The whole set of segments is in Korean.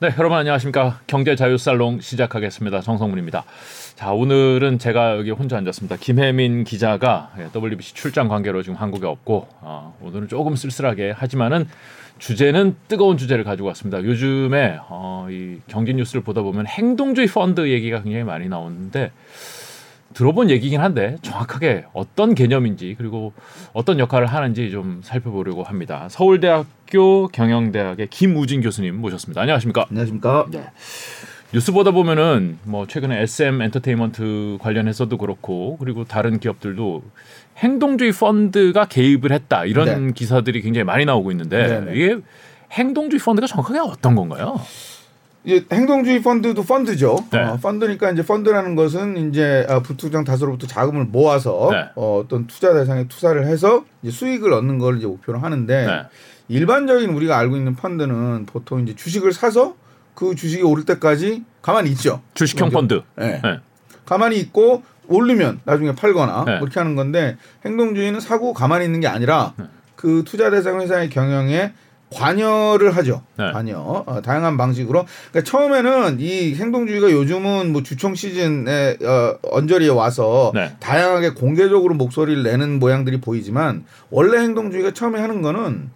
네, 여러분 안녕하십니까. 경제자유살롱 시작하겠습니다. 정성문입니다. 자, 오늘은 제가 여기 혼자 앉았습니다. 김혜민 기자가 WBC 출장 관계로 지금 한국에 없고, 어, 오늘은 조금 쓸쓸하게 하지만은 주제는 뜨거운 주제를 가지고 왔습니다. 요즘에 어, 이 경제 뉴스를 보다 보면 행동주의 펀드 얘기가 굉장히 많이 나오는데 들어본 얘기긴 한데 정확하게 어떤 개념인지 그리고 어떤 역할을 하는지 좀 살펴보려고 합니다. 서울대학교 경영대학의 김우진 교수님 모셨습니다. 안녕하십니까? 안녕하십니까? 네. 뉴스 보다 보면은 뭐 최근에 SM 엔터테인먼트 관련해서도 그렇고 그리고 다른 기업들도 행동주의 펀드가 개입을 했다 이런 네. 기사들이 굉장히 많이 나오고 있는데 네네. 이게 행동주의 펀드가 정확하게 어떤 건가요? 이제 행동주의 펀드도 펀드죠. 네. 어, 펀드니까 이제 펀드라는 것은 이제 어, 불특정 다수로부터 자금을 모아서 네. 어, 어떤 투자 대상에 투자를 해서 수익을 얻는 걸 이제 목표로 하는데 네. 일반적인 우리가 알고 있는 펀드는 보통 이제 주식을 사서 그 주식이 오를 때까지 가만히 있죠. 주식형 펀드. 네. 네. 가만히 있고 오르면 나중에 팔거나 네. 그렇게 하는 건데 행동주의는 사고 가만히 있는 게 아니라 그 투자 대상 회사의 경영에 관여를 하죠. 네. 관여 어, 다양한 방식으로. 그러니까 처음에는 이 행동주의가 요즘은 뭐 주총 시즌에 어, 언저리에 와서 네. 다양하게 공개적으로 목소리를 내는 모양들이 보이지만 원래 행동주의가 처음에 하는 거는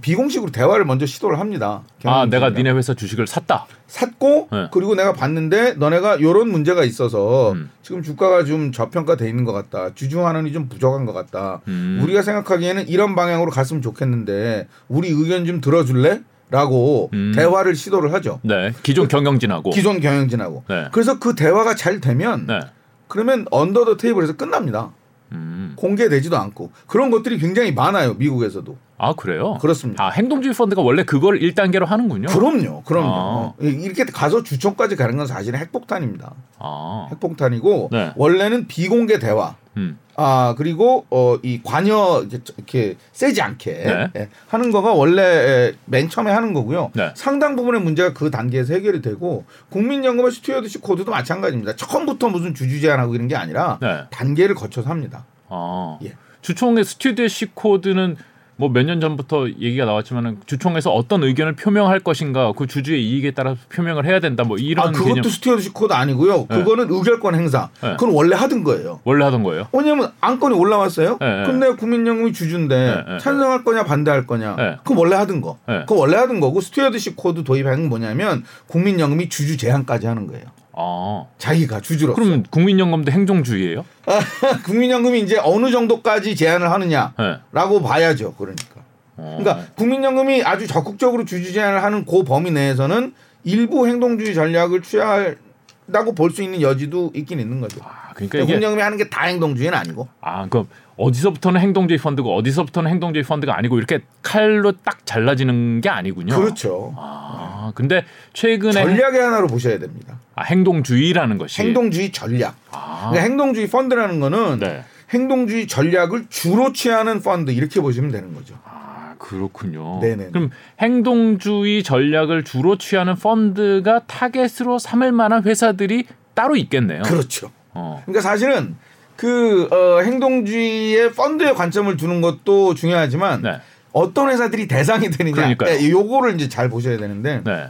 비공식으로 대화를 먼저 시도를 합니다. 아, 내가. 니네 회사 주식을 샀다. 샀고 네. 그리고 내가 봤는데 너네가 요런 문제가 있어서 음. 지금 주가가 좀 저평가돼 있는 것 같다. 주중 환원이 좀 부족한 것 같다. 음. 우리가 생각하기에는 이런 방향으로 갔으면 좋겠는데 우리 의견 좀 들어줄래? 라고 음. 대화를 시도를 하죠. 네. 기존 경영진하고. 기존 경영진하고. 네. 그래서 그 대화가 잘 되면 네. 그러면 언더 더 테이블에서 끝납니다. 음. 공개되지도 않고 그런 것들이 굉장히 많아요. 미국에서도. 아, 그래요? 그렇습니다. 아, 행동주의 펀드가 원래 그걸 1단계로 하는군요. 그럼요. 그럼요. 아. 이렇게 가서 주총까지 가는 건 사실은 핵폭탄입니다. 아. 핵폭탄이고 네. 원래는 비공개 대화 음. 아 그리고 어 이 관여 이렇게 세지 않게 네. 예, 하는 거가 원래 에, 맨 처음에 하는 거고요. 네. 상당 부분의 문제가 그 단계에서 해결이 되고 국민연금의 스튜어드십 코드도 마찬가지입니다. 처음부터 무슨 주주 제안하고 이런 게 아니라 네. 단계를 거쳐서 합니다. 아. 예. 주총의 스튜어드십 코드는 뭐 몇 년 전부터 얘기가 나왔지만은 주총에서 어떤 의견을 표명할 것인가 그 주주의 이익에 따라서 표명을 해야 된다 뭐 이런 아 그것도 개념 스튜어드십 코드 아니고요. 네. 그거는 의결권 행사. 네. 그건 원래 하던 거예요. 원래 하던 거예요. 왜냐면 안건이 올라왔어요. 네, 그럼 내가 국민연금이 주주인데 네, 네, 찬성할 거냐 반대할 거냐. 네. 그건 원래 하던 거. 네. 그건 원래 하던 거고 스튜어드십 코드 도입한 건 뭐냐면 국민연금이 주주 제안까지 하는 거예요. 아. 자기가 주주로서. 그럼 국민연금도 행동주의예요? 국민연금이 이제 어느 정도까지 제한을 하느냐라고 네. 봐야죠. 그러니까. 어. 그러니까 국민연금이 아주 적극적으로 주주 제한을 하는 그 범위 내에서는 일부 행동주의 전략을 취한다고 볼 수 있는 여지도 있긴 있는 거죠. 아, 그러니까 국민연금이 하는 게 다 행동주의는 아니고. 아, 그럼 어디서부터는 행동주의 펀드고 어디서부터는 행동주의 펀드가 아니고 이렇게 칼로 딱 잘라지는 게 아니군요. 그렇죠. 아, 근데 최근에 전략의 하나로 보셔야 됩니다. 아, 행동주의라는 것이 행동주의 전략. 아, 그러니까 행동주의 펀드라는 거는 네. 행동주의 전략을 주로 취하는 펀드 이렇게 보시면 되는 거죠. 아, 그렇군요. 네네네. 그럼 행동주의 전략을 주로 취하는 펀드가 타겟으로 삼을 만한 회사들이 따로 있겠네요. 그렇죠. 어. 그러니까 사실은 그 어, 행동주의의 펀드에 관점을 두는 것도 중요하지만 네. 어떤 회사들이 대상이 되느냐. 예, 요거를 이제 잘 보셔야 되는데 네.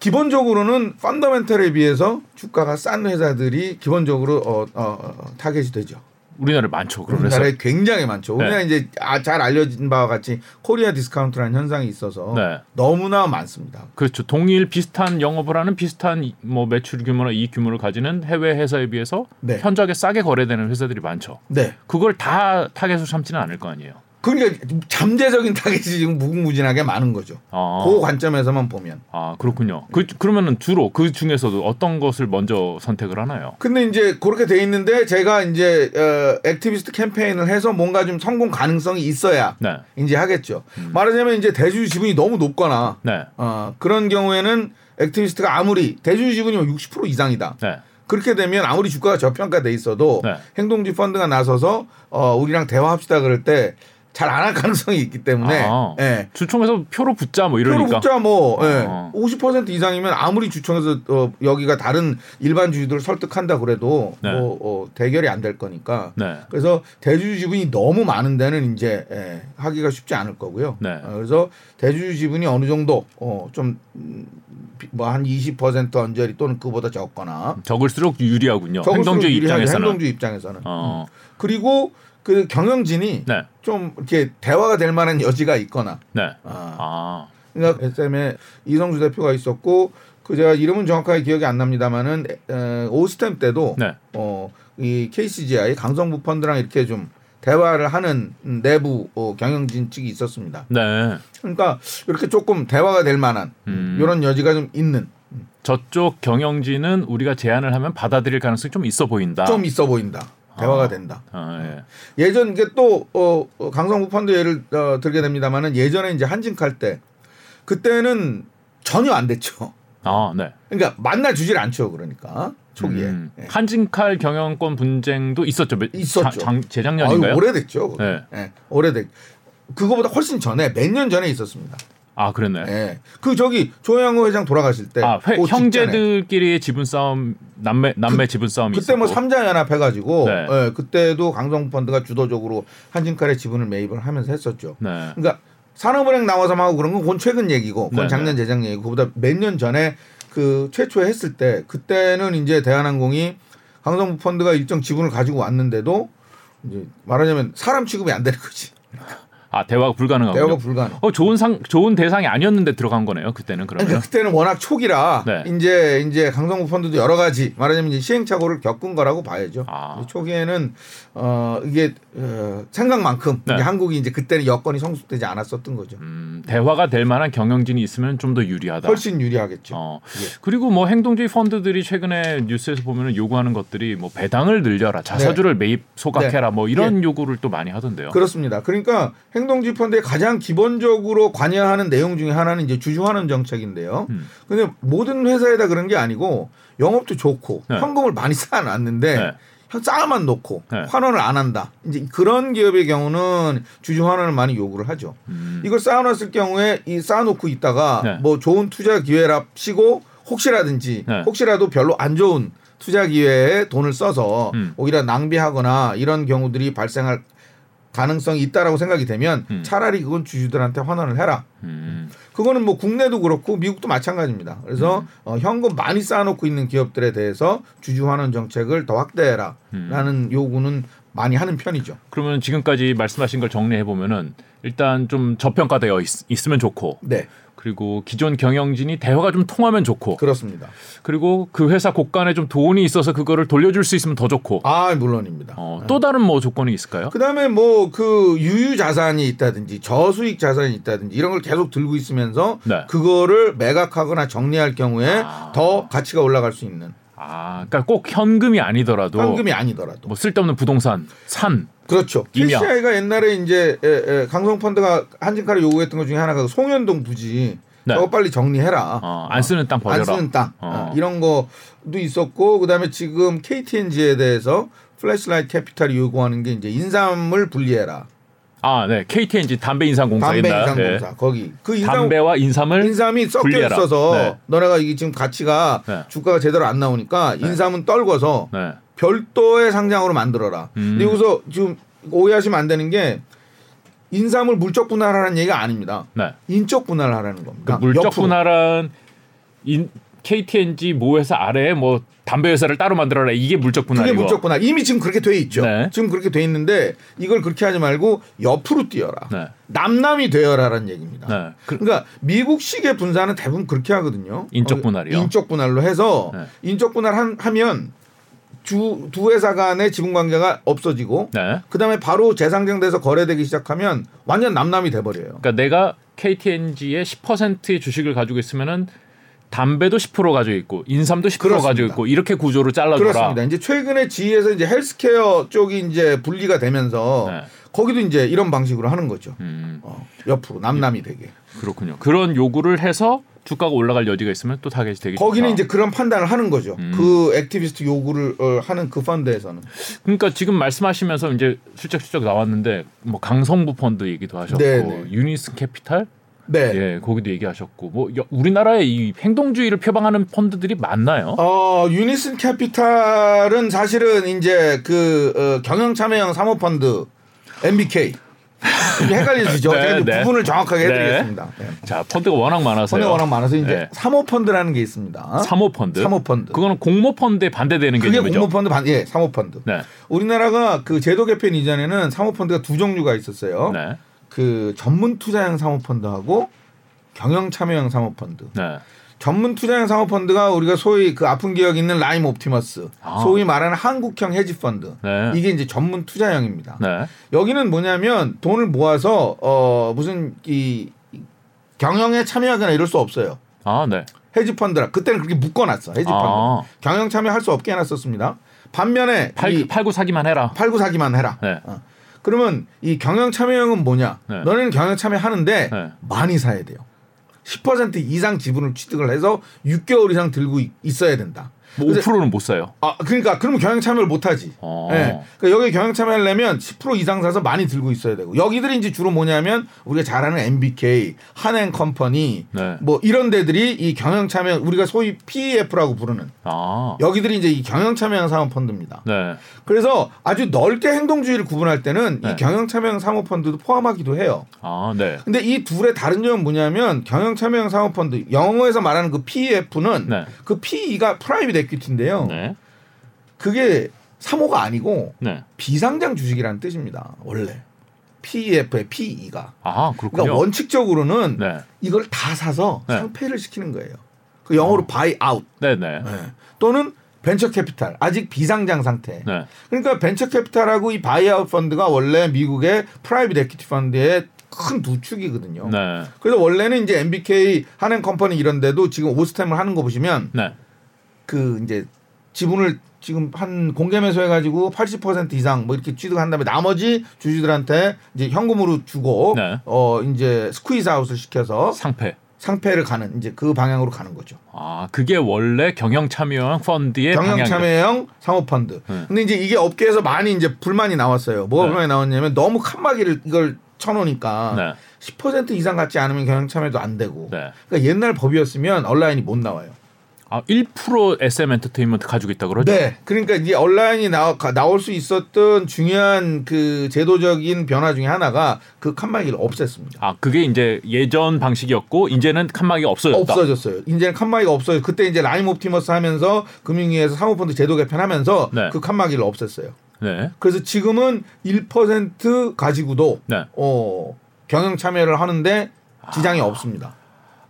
기본적으로는 펀더멘털에 비해서 주가가 싼 회사들이 기본적으로 어, 어, 어, 타겟이 되죠. 우리나라에 많죠. 우리나라에 굉장히 많죠. 네. 우리나라 이제 아, 잘 알려진 바와 같이 코리아 디스카운트라는 현상이 있어서 네. 너무나 많습니다. 그렇죠. 동일 비슷한 영업을 하는 비슷한 이- 뭐 매출 규모나 이익 규모를 가지는 해외 회사에 비해서 네. 현저하게 싸게 거래되는 회사들이 많죠. 네. 그걸 다 타겟으로 삼지는 않을 거 아니에요. 그러니까 잠재적인 타겟이 지금 무궁무진하게 많은 거죠. 아, 그 관점에서만 보면. 아 그렇군요. 그 그러면은 주로 그 중에서도 어떤 것을 먼저 선택을 하나요? 근데 이제 그렇게 돼 있는데 제가 이제 어, activist 캠페인을 해서 뭔가 좀 성공 가능성이 있어야 네, 이제 하겠죠. 말하자면 이제 대주주 지분이 너무 높거나 네, 어, 그런 경우에는 activist가 아무리 대주주 지분이 60% 이상이다. 네. 그렇게 되면 아무리 주가가 저평가돼 있어도 네. 행동주의 펀드가 나서서 어, 우리랑 대화합시다 그럴 때 잘 안 할 가능성이 있기 때문에 아. 예. 주총에서 표로 붙자 뭐 이러니까. 표로 붙자 뭐 예. 어. 50% 이상이면 아무리 주총에서 어, 여기가 다른 일반 주주들을 설득한다 그래도 네. 뭐 어, 대결이 안 될 거니까 네. 그래서 대주주 지분이 너무 많은 데는 이제 예, 하기가 쉽지 않을 거고요. 네. 어, 그래서 대주주 지분이 어느 정도 어, 좀 뭐 한 20% 언저리 또는 그보다 적거나 적을수록 유리하군요. 적을수록 행동주의 유리하죠, 입장에서는. 행동주의 입장에서는. 어. 그리고 그 경영진이 네. 좀 이렇게 대화가 될 만한 여지가 있거나 네. 아, 아. 그러니까 SM에 이성주 대표가 있었고 그 제가 이름은 정확하게 기억이 안 납니다만은 에, 오스템 때도 네. 어이 KCGI 강성부 펀드랑 이렇게 좀 대화를 하는 내부 어, 경영진 측이 있었습니다. 네. 그러니까 이렇게 조금 대화가 될 만한 음. 이런 여지가 좀 있는 저쪽 경영진은 우리가 제안을 하면 받아들일 가능성이 좀 있어 보인다. 좀 있어 보인다. 대화가 아. 된다. 아, 예. 예전 이게 또 어, 어, 강성부 펀드 예를 어, 들게 됩니다만은 예전에 이제 한진칼 때 그때는 전혀 안 됐죠. 아, 네. 그러니까 만나 주질 않죠. 그러니까 초기에 음. 예. 한진칼 경영권 분쟁도 있었죠. 몇- 있었죠. 자- 장- 재작년인가요? 아유, 오래됐죠. 네. 예, 오래됐. 그거보다 훨씬 전에 몇 년 전에 있었습니다. 아, 그랬네. 예. 그 저기 조영호 회장 돌아가실 때 아, 회- 그. 형제들끼리의 지분 싸움, 남매 남매 지분 싸움이 그때 뭐 있었고. 삼자 연합 해가지고 네. 예, 그때도 강성 펀드가 주도적으로 한진칼의 지분을 매입을 하면서 했었죠. 네. 그러니까 산업은행 나와서 하고 그런 건 그건 최근 얘기고 그건 네네. 작년 재작 얘기고 그보다 몇 년 전에 그 최초에 했을 때 그때는 이제 대한항공이 강성부 펀드가 일정 지분을 가지고 왔는데도 이제 말하자면 사람 취급이 안 되는 거지. 아, 대화가 불가능하군요. 대화가 불가능. 어, 좋은 상 좋은 대상이 아니었는데 들어간 거네요. 그때는 그러면. 그러니까 그때는 워낙 초기라 네. 이제 이제 강성구 펀드도 여러 가지 말하자면 이제 시행착오를 겪은 거라고 봐야죠. 아. 초기에는 어 이게 어, 생각만큼 네. 이제 한국이 이제 그때는 여건이 성숙되지 않았었던 거죠. 음, 대화가 될 만한 경영진이 있으면 좀 더 유리하다. 훨씬 유리하겠죠. 어. 예. 그리고 뭐 행동주의 펀드들이 최근에 뉴스에서 보면은 요구하는 것들이 뭐 배당을 늘려라, 자사주를 매입 소각해라, 뭐 이런 요구를 또 많이 하던데요. 네. 그렇습니다. 그러니까 행 동지 펀드의 가장 기본적으로 관여하는 내용 중에 하나는 이제 주주환원 정책인데요. 음. 근데 모든 회사에다 그런 게 아니고 영업도 좋고 네. 현금을 많이 쌓아놨는데 네. 쌓아만 놓고 네. 환원을 안 한다. 이제 그런 기업의 경우는 주주 환원을 많이 요구를 하죠. 음. 이걸 쌓아놨을 경우에 이 쌓아놓고 있다가 네. 뭐 좋은 투자 기회랍시고 혹시라든지 네. 혹시라도 별로 안 좋은 투자 기회에 돈을 써서 음. 오히려 낭비하거나 이런 경우들이 발생할 가능성이 있다라고 생각이 되면 음. 차라리 그건 주주들한테 환원을 해라. 음. 그거는 뭐 국내도 그렇고 미국도 마찬가지입니다. 그래서 음. 어, 현금 많이 쌓아놓고 있는 기업들에 대해서 주주 환원 정책을 더 확대해라라는 음. 요구는 많이 하는 편이죠. 그러면 지금까지 말씀하신 걸 정리해 보면은 일단 좀 저평가되어 있, 으면 좋고 네, 그리고 기존 경영진이 대화가 좀 통하면 좋고 그렇습니다. 그리고 그 회사 곳간에 좀 돈이 있어서 그거를 돌려줄 수 있으면 더 좋고 아 물론입니다. 어, 또 다른 뭐 조건이 있을까요? 그다음에 뭐 그 유유 자산이 있다든지 저수익 자산이 있다든지 이런 걸 계속 들고 있으면서 네. 그거를 매각하거나 정리할 경우에 아. 더 가치가 올라갈 수 있는 아, 그러니까 꼭 현금이 아니더라도 현금이 아니더라도 뭐 쓸데없는 부동산, 산, 그렇죠. KCI가 옛날에 이제 에, 에, 강성 펀드가 한진카를 요구했던 것 중에 하나가 그 송현동 부지 네. 저거 빨리 정리해라. 어, 안 쓰는 땅 버려라. 안 쓰는 땅 어. 어, 이런 거도 있었고 그다음에 지금 KTNG에 대해서 플래시라이트 캐피탈이 요구하는 게 이제 인삼을 분리해라. 아, 네. KT&G 담배 인상 공사 담배 있나요? 인삼 공사 거기 그 인삼 담배와 인삼을 인삼이 섞여 분리해라. 있어서 네. 너네가 이게 지금 가치가 네. 주가가 제대로 안 나오니까 인삼은 떨궈서 네. 별도의 상장으로 만들어라. 음. 여기서 지금 오해하시면 안 되는 게 인삼을 물적 분할하라는 얘기가 아닙니다. 네. 인적 분할하라는 그 겁니다. 물적. 분할은 인 KTNG 모 회사 아래에 뭐 담배 회사를 따로 만들어라. 이게 물적 그게 분할이고. 물적 분할. 이미 지금 그렇게 돼 있죠. 네. 지금 그렇게 돼 있는데 이걸 그렇게 하지 말고 옆으로 뛰어라. 네. 남남이 되어라라는 얘기입니다. 네. 그, 그러니까 미국식의 분사는 대부분 그렇게 하거든요. 인적 어, 분할이요? 인적 분할로 해서 네. 인적 분할 한, 하면 두, 두 회사 간의 지분 관계가 없어지고 네. 그다음에 바로 재상장돼서 거래되기 시작하면 완전 남남이 돼 버려요. 그러니까 내가 KT&G의 10%의 주식을 가지고 있으면은 담배도 10% 가지고 있고 인삼도 10% 그렇습니다. 가지고 있고 이렇게 구조로 잘라줘라. 그렇습니다. 이제 최근에 지에서 이제 헬스케어 쪽이 이제 분리가 되면서 네. 거기도 이제 이런 방식으로 하는 거죠. 음, 어, 옆으로 남남이 되게. 그렇군요. 그런 요구를 해서 주가가 올라갈 여지가 있으면 또 타겟이 되겠죠. 거기는 이제 그런 판단을 하는 거죠. 음. 그 activist 요구를 어, 하는 그 펀드에서는. 그러니까 지금 말씀하시면서 이제 슬쩍슬쩍 나왔는데 뭐 강성부 펀드 얘기도 하셨고 네, 네. 유니슨 캐피탈 네. 예 거기도 얘기하셨고 뭐 여- 우리나라에 이 행동주의를 표방하는 펀드들이 많나요? 어, 유니슨 캐피탈은 사실은 이제 그 어, 경영 참여형 사모 펀드 MBK 이게 헷갈리시죠? 네, 제가 네. 부분을 정확하게 네. 해드리겠습니다. 네. 자 펀드가 워낙 많아서요. 펀드가 워낙 많아서 이제 네. 사모펀드라는 게 있습니다. 사모펀드. 사모펀드. 그거는 공모펀드에 반대되는 그게 개념이죠. 공모펀드 반, 예, 사모펀드. 네. 우리나라가 그 제도 개편 이전에는 사모펀드가 두 종류가 있었어요. 네. 그 전문 투자형 사모펀드하고 경영 참여형 사모펀드. 네. 전문 투자형 사모펀드가 우리가 소위 그 아픈 기억 있는 라임 옵티머스, 아. 소위 말하는 한국형 헤지펀드. 네. 이게 이제 전문 투자형입니다. 네. 여기는 뭐냐면 돈을 모아서 어 무슨 이 경영에 참여하거나 이럴 수 없어요. 아, 네. 헤지펀드라 그때는 그렇게 묶어놨어 헤지펀드 아. 경영 참여할 수 없게 해놨었습니다. 반면에 팔, 이 팔고 사기만 해라. 팔고 사기만 해라. 네. 어. 그러면 이 경영 참여형은 뭐냐? 네. 너네는 경영 참여하는데 네. 많이 사야 돼요. 10% 이상 지분을 취득을 해서 6개월 이상 들고 있- 있어야 된다. 뭐 5%는 못 사요. 아 그러니까 그러면 경영 참여를 못 하지. 어. 예. 그러니까 여기 경영 참여하려면 10% 이상 사서 많이 들고 있어야 되고 여기들이 이제 주로 뭐냐면 우리가 잘 아는 MBK, 한행 컴퍼니 네. 뭐 이런 데들이 이 경영 참여 우리가 소위 PEF라고 부르는 아. 여기들이 이제 이 경영 참여형 사모 펀드입니다. 네. 그래서 아주 넓게 행동주의를 구분할 때는 네. 이 경영 참여형 사모 펀드도 포함하기도 해요. 아, 네. 근데 이 둘의 다른 점은 뭐냐면 경영 참여형 사모 펀드 영어에서 말하는 그 PEF는 네. 그 PE가 private equity인데요. 네. 그게 사모가 아니고 네. 비상장 주식이라는 뜻입니다. 원래 PEF의 PE가. 아, 그렇군요. 그러니까 원칙적으로는 네. 이걸 다 사서 네. 상폐를 시키는 거예요. 그 영어로 buy out 네, 네. 네. 또는 벤처 캐피탈 아직 비상장 상태. 네. 그러니까 벤처 캐피탈하고 이 buyout 펀드가 원래 미국의 private equity fund의 큰 두 축이거든요. 네. 그래서 원래는 이제 MBK 한앤컴퍼니 이런 데도 지금 오스템을 하는 거 보시면 네. 그 이제 지분을 지금 한 공개 매수해 가지고 80% 이상 뭐 이렇게 취득한 다음에 나머지 주주들한테 이제 현금으로 주고 네. 어 이제 squeeze out을 시켜서 상폐. 상폐를 가는 이제 그 방향으로 가는 거죠. 아, 그게 원래 경영 참여형 펀드의 경영. 참여형 사모펀드. 네. 근데 이제 이게 업계에서 많이 이제 불만이 나왔어요. 뭐가 네. 불만이 나왔냐면 너무 칸막이를 이걸 쳐놓으니까 네. 10% 이상 갖지 않으면 경영 참여도 안 되고. 네. 그러니까 옛날 법이었으면 온라인이 못 나와요. 아, 1% SM 엔터테인먼트 가지고 있다 그러죠? 네. 그러니까 이제 온라인이 가- 나올 수 있었던 중요한 그 제도적인 변화 중에 하나가 그 칸막이를 없앴습니다. 아, 그게 이제 예전 방식이었고 이제는 칸막이가 없어졌다. 없어졌어요. 이제는 칸막이가 없어요. 그때 이제 라임 옵티머스 하면서 금융위에서 사모펀드 제도 개편하면서 네. 그 칸막이를 없앴어요. 네. 그래서 지금은 1% 가지고도 네. 어, 경영 참여를 하는데 지장이 없습니다.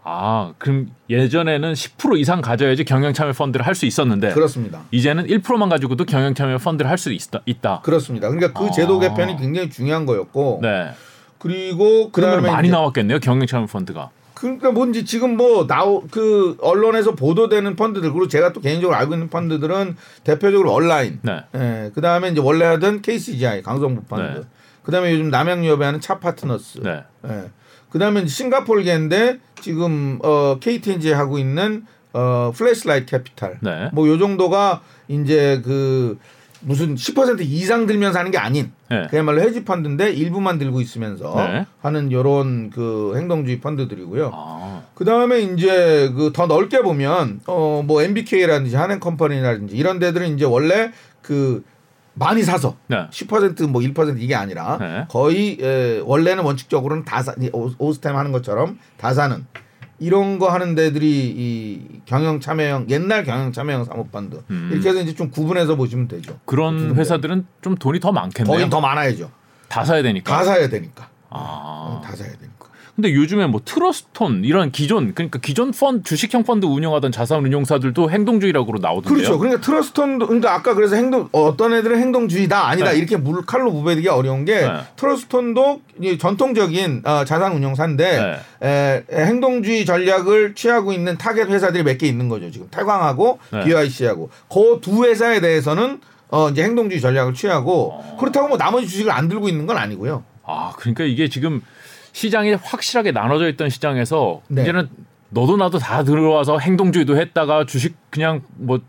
아, 그럼 예전에는 10% 이상 가져야지 경영 참여 펀드를 할 수 있었는데 그렇습니다. 이제는 1%만 가지고도 경영 참여 펀드를 할 수 있다. 있다. 그렇습니다. 그러니까 그 아. 제도 개편이 굉장히 중요한 거였고 네. 그리고 그다음에 많이 나왔겠네요. 경영 참여 펀드가. 그러니까 뭔지 지금 뭐 나오 그 언론에서 보도되는 펀드들 그리고 제가 또 개인적으로 알고 있는 펀드들은 대표적으로 얼라인 네. 예, 그다음에 이제 원래 하던 KCGI 강성부 펀드 네. 그다음에 요즘 남양유업에 하는 차파트너스 네. 예. 그다음에 이제 싱가포르계인데 지금 어 KT&G 하고 있는 어 플래시라이트 캐피탈. 네. 뭐요 정도가 이제 그 무슨 10% 이상 들면서 하는 게 아닌 네. 그야말로 헤지 펀드인데 일부만 들고 있으면서 네. 하는 요런 그 행동주의 펀드들이고요. 아. 그다음에 이제 그 더 넓게 보면 어 뭐 MBK라든지 한행 컴퍼니라든지 이런 데들은 이제 원래 그 많이 사서 네. 10%뭐 1% 이게 아니라 네. 거의 에, 원래는 원칙적으로는 다 사, 오- 오스템 하는 것처럼 다 사는 이런 거 하는 데들이 이 경영 참여형 옛날 경영 참여형 사모펀드 음. 이렇게 해서 이제 좀 구분해서 보시면 되죠. 그런 회사들은 좀 돈이 더 많겠네요. 거긴 더 많아야죠. 다 사야 되니까. 다 사야 되니까. 아. 다 사야 되니까. 근데 요즘에 뭐 트러스톤 이런 기존 그러니까 기존 펀드 주식형 펀드 운영하던 자산 운용사들도 행동주의라고 나오던데요. 그렇죠. 그러니까 트러스톤도 그러니까 아까 그래서 행동 어떤 애들은 행동주의다 아니다 네. 이렇게 무 칼로 무 베듯이 어려운 게 네. 트러스톤도 이 전통적인 어, 자산 운용사인데 에, 에, 행동주의 전략을 취하고 있는 타겟 회사들이 몇 개 있는 거죠. 지금 태광하고 네. BYC하고 그 두 회사에 대해서는 어, 이제 행동주의 전략을 취하고 어. 그렇다고 뭐 나머지 주식을 안 들고 있는 건 아니고요. 아 그러니까 이게 지금 시장이 확실하게 나눠져 있던 시장에서 네. 이제는 너도 나도 다 들어와서 행동주의도 했다가 주식 그냥 뭐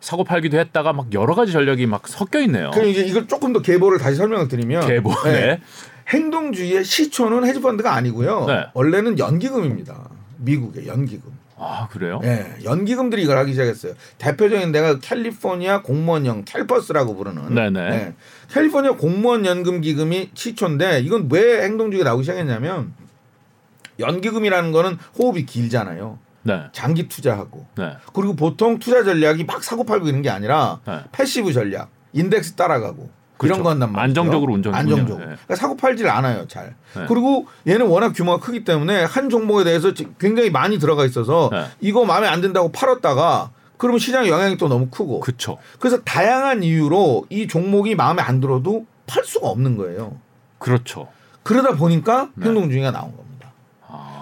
사고 팔기도 했다가 막 여러 가지 전략이 막 섞여 있네요. 그럼 이제 이걸 조금 더 계보를 다시 설명을 드리면 계보. 네. 네. 행동주의의 시초는 헤지펀드가 아니고요. 네. 원래는 연기금입니다. 미국의 연기금. 아 그래요? 예, 연기금들이 이걸 하기 시작했어요. 대표적인 데가 캘리포니아 공무원연금 CalPERS라고 부르는. 네네. 예, 캘리포니아 공무원 연금 기금이 시초인데 이건 왜 행동주의가 나오기 시작했냐면 연기금이라는 거는 호흡이 길잖아요. 네. 장기 투자하고 네. 그리고 보통 투자 전략이 막 사고 팔고 이런 게 아니라 네. passive 전략, 인덱스 따라가고. 이런 거 한단 말이죠. 안정적으로 운전이군요. 안정적으로. 네. 그러니까 사고 팔질 않아요, 잘. 네. 그리고 얘는 워낙 규모가 크기 때문에 한 종목에 대해서 지- 굉장히 많이 들어가 있어서 네. 이거 마음에 안 든다고 팔았다가 그러면 시장 영향이 또 너무 크고. 그쵸. 그래서 다양한 이유로 이 종목이 마음에 안 들어도 팔 수가 없는 거예요. 그렇죠. 그러다 보니까 네. 행동주의가 나온 겁니다.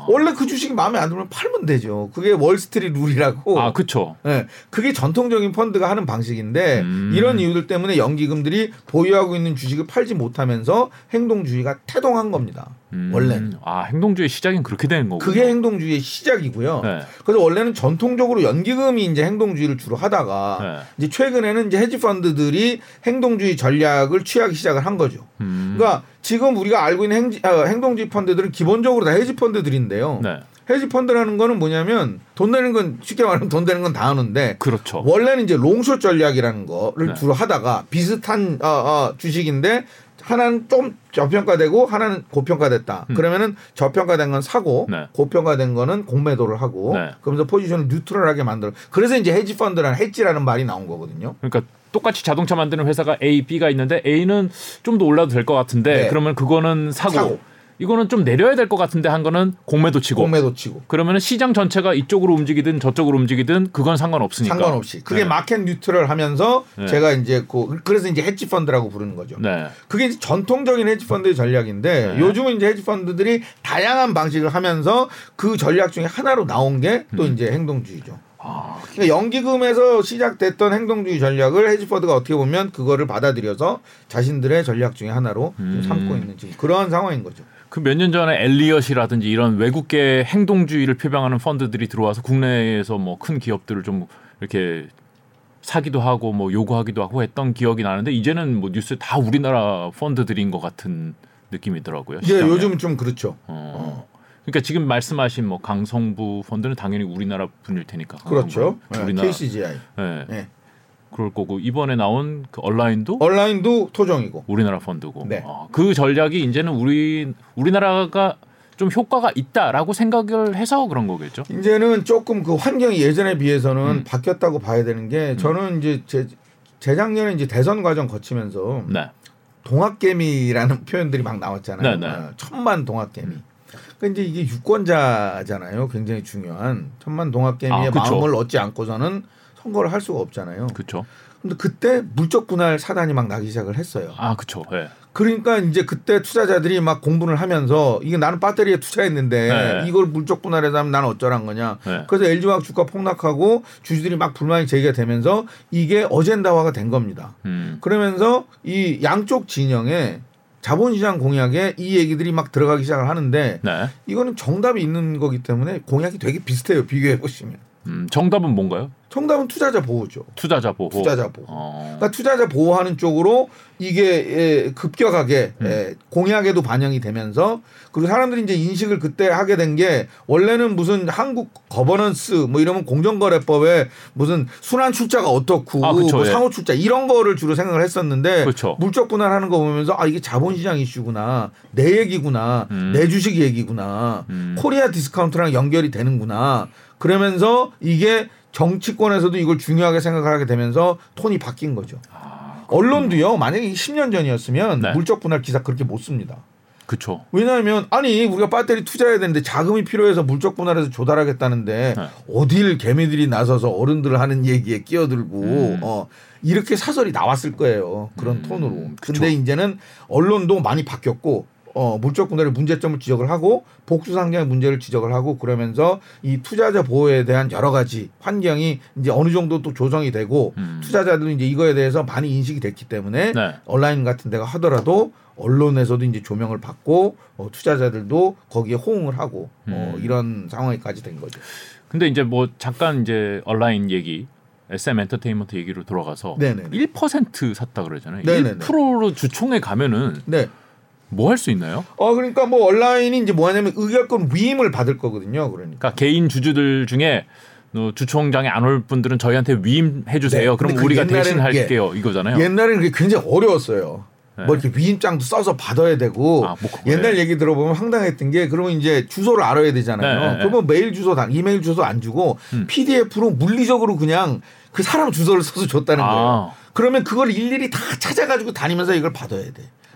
아, 원래 그 주식이 마음에 안 들면 팔면 되죠. 그게 월스트리트 룰이라고. 아 그쵸. 예, 그게 전통적인 펀드가 하는 방식인데 음. 이런 이유들 때문에 연기금들이 보유하고 있는 주식을 팔지 못하면서 행동주의가 태동한 겁니다. 음, 원래는. 아 행동주의 시작은 그렇게 되는 거군요. 그게 행동주의의 시작이고요. 네. 그래서 원래는 전통적으로 연기금이 이제 행동주의를 주로 하다가 네. 이제 최근에는 이제 헤지 펀드들이 행동주의 전략을 취하기 시작을 한 거죠. 음, 그러니까 지금 우리가 알고 있는 행, 아, 행동주의 펀드들은 기본적으로 다 헤지 펀드들인데요. 네. 헤지 펀드라는 거는 뭐냐면 돈 되는 건 쉽게 말하면 돈 되는 건 다 하는데 그렇죠. 원래는 이제 롱숏 전략이라는 거를 네. 주로 하다가 비슷한 어, 어, 주식인데 하나는 좀 저평가되고 하나는 고평가됐다. 음. 그러면은 저평가된 건 사고 네. 고평가된 거는 공매도를 하고 네. 그러면서 포지션을 뉴트럴하게 만들어. 그래서 이제 헤지 펀드라는 헤지라는 말이 나온 거거든요. 그러니까 똑같이 자동차 만드는 회사가 A, B가 있는데 A는 좀 더 올라도 될 것 같은데 네. 그러면 그거는 사고, 사고. 이거는 좀 내려야 될 것 같은데 한 거는 공매도 치고 공매도 치고 그러면 시장 전체가 이쪽으로 움직이든 저쪽으로 움직이든 그건 상관없으니까 상관없이 그게 네. 마켓 뉴트럴 하면서 네. 제가 이제 그 그래서 이제 헤지 펀드라고 부르는 거죠. 네. 그게 이제 전통적인 헤지 펀드의 전략인데 네. 요즘은 이제 헤지 펀드들이 다양한 방식을 하면서 그 전략 중에 하나로 나온 게또 음. 이제 행동주의죠. 아, 그러니까 연기금에서 시작됐던 행동주의 전략을 헤지 펀드가 어떻게 보면 그거를 받아들여서 자신들의 전략 중에 하나로 좀 음. 삼고 있는 지금 그러한 상황인 거죠. 그 몇 년 전에 엘리엇이라든지 이런 외국계 행동주의를 표방하는 펀드들이 들어와서 국내에서 뭐 큰 기업들을 좀 이렇게 사기도 하고 뭐 요구하기도 하고 했던 기억이 나는데 이제는 뭐 뉴스 다 우리나라 펀드들인 것 같은 느낌이더라고요. 시장에. 요즘 좀 그렇죠. 어. 그러니까 지금 말씀하신 뭐 강성부 펀드는 당연히 우리나라 분일 테니까. 그렇죠. 네, 우리나라. KCGI. 네. 네. 그럴 거고 이번에 나온 그 온라인도 온라인도 토종이고. 우리나라 펀드고. 네. 아, 그 전략이 이제는 우리 우리나라가 좀 효과가 있다라고 생각을 해서 그런 거겠죠. 이제는 조금 그 환경이 예전에 비해서는 음. 바뀌었다고 봐야 되는 게 저는 이제 제, 재작년에 이제 대선 과정 거치면서 네. 동학개미라는 표현들이 막 나왔잖아요. 네, 네. 어, 천만 동학개미. 그러니까 이제 이게 유권자잖아요. 굉장히 중요한 천만 동학개미의 아. 마음을 얻지 않고서는 선거를 할 수가 없잖아요. 그렇죠. 근데 그때 물적 분할 사단이 막 나기 시작을 했어요. 아, 그렇죠. 네. 그러니까 이제 그때 투자자들이 막 공분을 하면서 이게 나는 배터리에 투자했는데 네. 이걸 물적 분할해서 하면 나는 어쩌란 거냐. 네. 그래서 LG화학 주가 폭락하고 주주들이 막 불만이 제기가 되면서 이게 어젠다화가 된 겁니다. 음. 그러면서 이 양쪽 진영에 자본시장 공약에 이 얘기들이 막 들어가기 시작을 하는데 네. 이거는 정답이 있는 거기 때문에 공약이 되게 비슷해요. 비교해 보시면. 음, 정답은 뭔가요? 정답은 투자자 보호죠. 투자자 보호. 투자자 보호. 어. 그러니까 투자자 보호하는 쪽으로 이게 예, 급격하게 음. 예, 공약에도 반영이 되면서 그리고 사람들이 이제 인식을 그때 하게 된 게 원래는 무슨 한국 거버넌스 뭐 이러면 공정거래법에 무슨 순환 출자가 어떻고 아, 그쵸, 뭐 예. 상호 출자 이런 거를 주로 생각을 했었는데 그쵸. 물적 분할하는 거 보면서 아 이게 자본시장 이슈구나 내 얘기구나 음. 내 주식 얘기구나 음. Korea discount랑 연결이 되는구나 그러면서 이게 정치권에서도 이걸 중요하게 생각하게 되면서 톤이 바뀐 거죠. 아, 언론도요. 만약에 10년 전이었으면 네. 물적 분할 기사 그렇게 못 씁니다. 그렇죠. 왜냐하면 아니 우리가 배터리 투자해야 되는데 자금이 필요해서 물적 분할해서 조달하겠다는데 네. 어딜 개미들이 나서서 어른들 하는 얘기에 끼어들고 음. 어 이렇게 사설이 나왔을 거예요 그런 음, 톤으로. 그쵸. 근데 이제는 언론도 많이 바뀌었고 어 물적 분할의 문제점을 지적을 하고 복수 상장의 문제를 지적을 하고 그러면서 이 투자자 보호에 대한 여러 가지 환경이 이제 어느 정도 또 조성이 되고 음. 투자자들은 이제 이거에 대해서 많이 인식이 됐기 때문에 네. 온라인 같은 데가 하더라도 언론에서도 이제 조명을 받고 어, 투자자들도 거기에 호응을 하고 어, 음. 이런 상황까지 된 거죠. 근데 이제 뭐 잠깐 이제 온라인 얘기 SM 엔터테인먼트 얘기로 돌아가서 네네네. 1% 샀다 그러잖아요. 네네네. 1%로 주총에 가면은 네. 뭐 할 수 있나요? 어 그러니까 뭐 온라인이 이제 뭐냐면 의결권 위임을 받을 거거든요. 그러니까. 그러니까 개인 주주들 중에 어, 주총장에 안 올 분들은 저희한테 위임해 주세요. 네, 그럼 그 우리가 대신 할게요. 이거잖아요. 옛날에는 그게 굉장히 어려웠어요. 네. 뭐 이렇게 위임장도 써서 받아야 되고 아, 뭐. 옛날 얘기 들어보면 황당했던 게 그러면 이제 주소를 알아야 되잖아요. 네, 네, 네. 그러면 메일 주소, 다- 이메일 주소 안 주고 음. PDF로 물리적으로 그냥 그 사람 주소를 써서 줬다는 거예요. 아. 그러면 그걸 일일이 다 찾아가지고 다니면서 이걸 받아야 돼.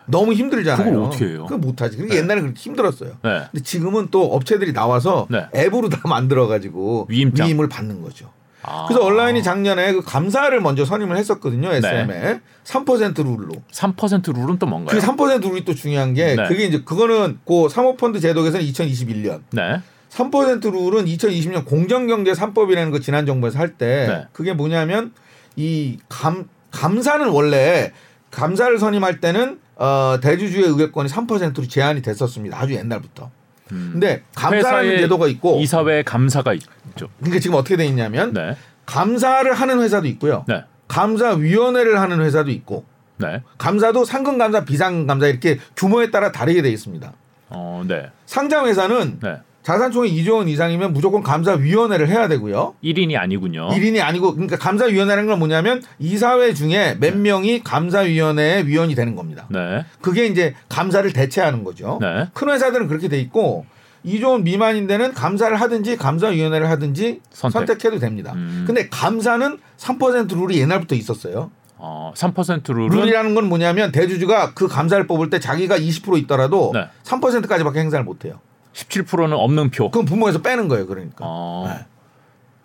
너무 힘들잖아요. 그걸 어떻게 해요? 그걸 못하지. 그러니까 네. 옛날에 그렇게 힘들었어요. 네. 근데 지금은 또 업체들이 나와서 네. 앱으로 다 만들어가지고 위임장. 위임을 받는 거죠. 아. 그래서 온라인이 작년에 그 감사를 먼저 선임을 했었거든요. SM에 3% 룰로. 3% 룰은 또 뭔가요? 그 3% 룰이 또 중요한 게 네. 그게 이제 그거는 그 사모펀드 제도에서는 2021년 네. 3% 룰은 2020년 공정경제 3법이라는 거 지난 정부에서 할때 네. 그게 뭐냐면 이 감 감사는 원래 감사를 선임할 때는 어, 대주주의 의결권이 3%로 제한이 됐었습니다. 아주 옛날부터. 음. 근데 감사라는 제도가 있고 이사회 감사가 있죠. 그러니까 지금 어떻게 돼 있냐면 네. 감사를 하는 회사도 있고요. 네. 감사위원회를 하는 회사도 있고 네. 감사도 상근 감사, 비상 감사 이렇게 규모에 따라 다르게 돼 있습니다. 어, 네. 상장 회사는 네. 자산총액 2조 원 이상이면 무조건 감사위원회를 해야 되고요. 1인이 아니군요. 일 1인이 아니고 그러니까 감사위원회라는 건 뭐냐면 이사회 중에 몇 명이 감사위원회의 위원이 되는 겁니다. 네. 그게 이제 감사를 대체하는 거죠. 네. 큰 회사들은 그렇게 돼 있고 2조 원 미만인 데는 감사를 하든지 감사위원회를 하든지 선택. 선택. 해도 됩니다. 음. 근데 감사는 3% 룰이 옛날부터 있었어요. 어, 3% 룰은 룰이라는 건 뭐냐면 대주주가 그 감사를 뽑을 때 자기가 20% 있더라도 네. 3%까지밖에 행사를 못 해요. 17%는 없는 표. 그건 부모에서 빼는 거예요. 그러니까. 어. 네.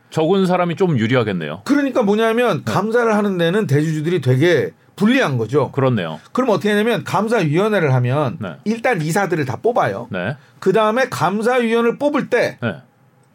적은 사람이 좀 유리하겠네요. 그러니까 뭐냐면 감사를 하는 데는 대주주들이 되게 불리한 거죠. 그렇네요. 그럼 어떻게 하냐면 감사위원회를 하면 네. 일단 이사들을 다 뽑아요. 네. 그 다음에 감사위원을 뽑을 때 네.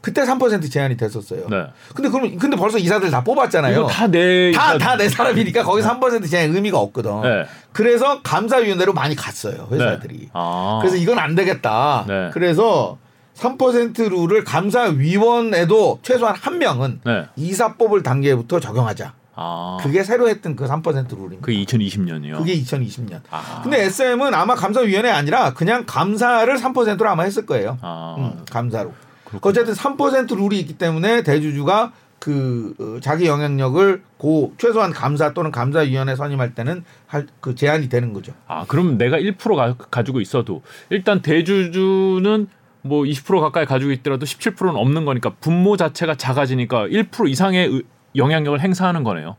그때 3% 제한이 됐었어요. 네. 근데 그럼 근데 벌써 이사들 다 뽑았잖아요. 이거 다내 다 다 내 사람이니까 거기 3% 제한 의미가 없거든. 네. 그래서 감사위원회로 많이 갔어요 회사들이. 네. 아. 그래서 이건 안 되겠다. 네. 그래서 3% 룰을 감사위원에도 최소한 한 명은 네. 이사 뽑을 단계부터 적용하자. 아. 그게 새로 했던 그 3% 룰입니다. 그게 2020년이요. 그게 2020년. 아. 근데 SM은 아마 감사위원회 아니라 그냥 감사를 3%로 아마 했을 거예요. 아. 음, 감사로. 그렇군요. 어쨌든 3% 룰이 있기 때문에 대주주가 그 어, 자기 영향력을 고 최소한 감사 또는 감사위원회 선임할 때는 할 그 제한이 되는 거죠. 아, 그럼 내가 1% 가, 가지고 있어도 일단 대주주는 뭐 20% 가까이 가지고 있더라도 17%는 없는 거니까 분모 자체가 작아지니까 1% 이상의 의- 영향력을 행사하는 거네요.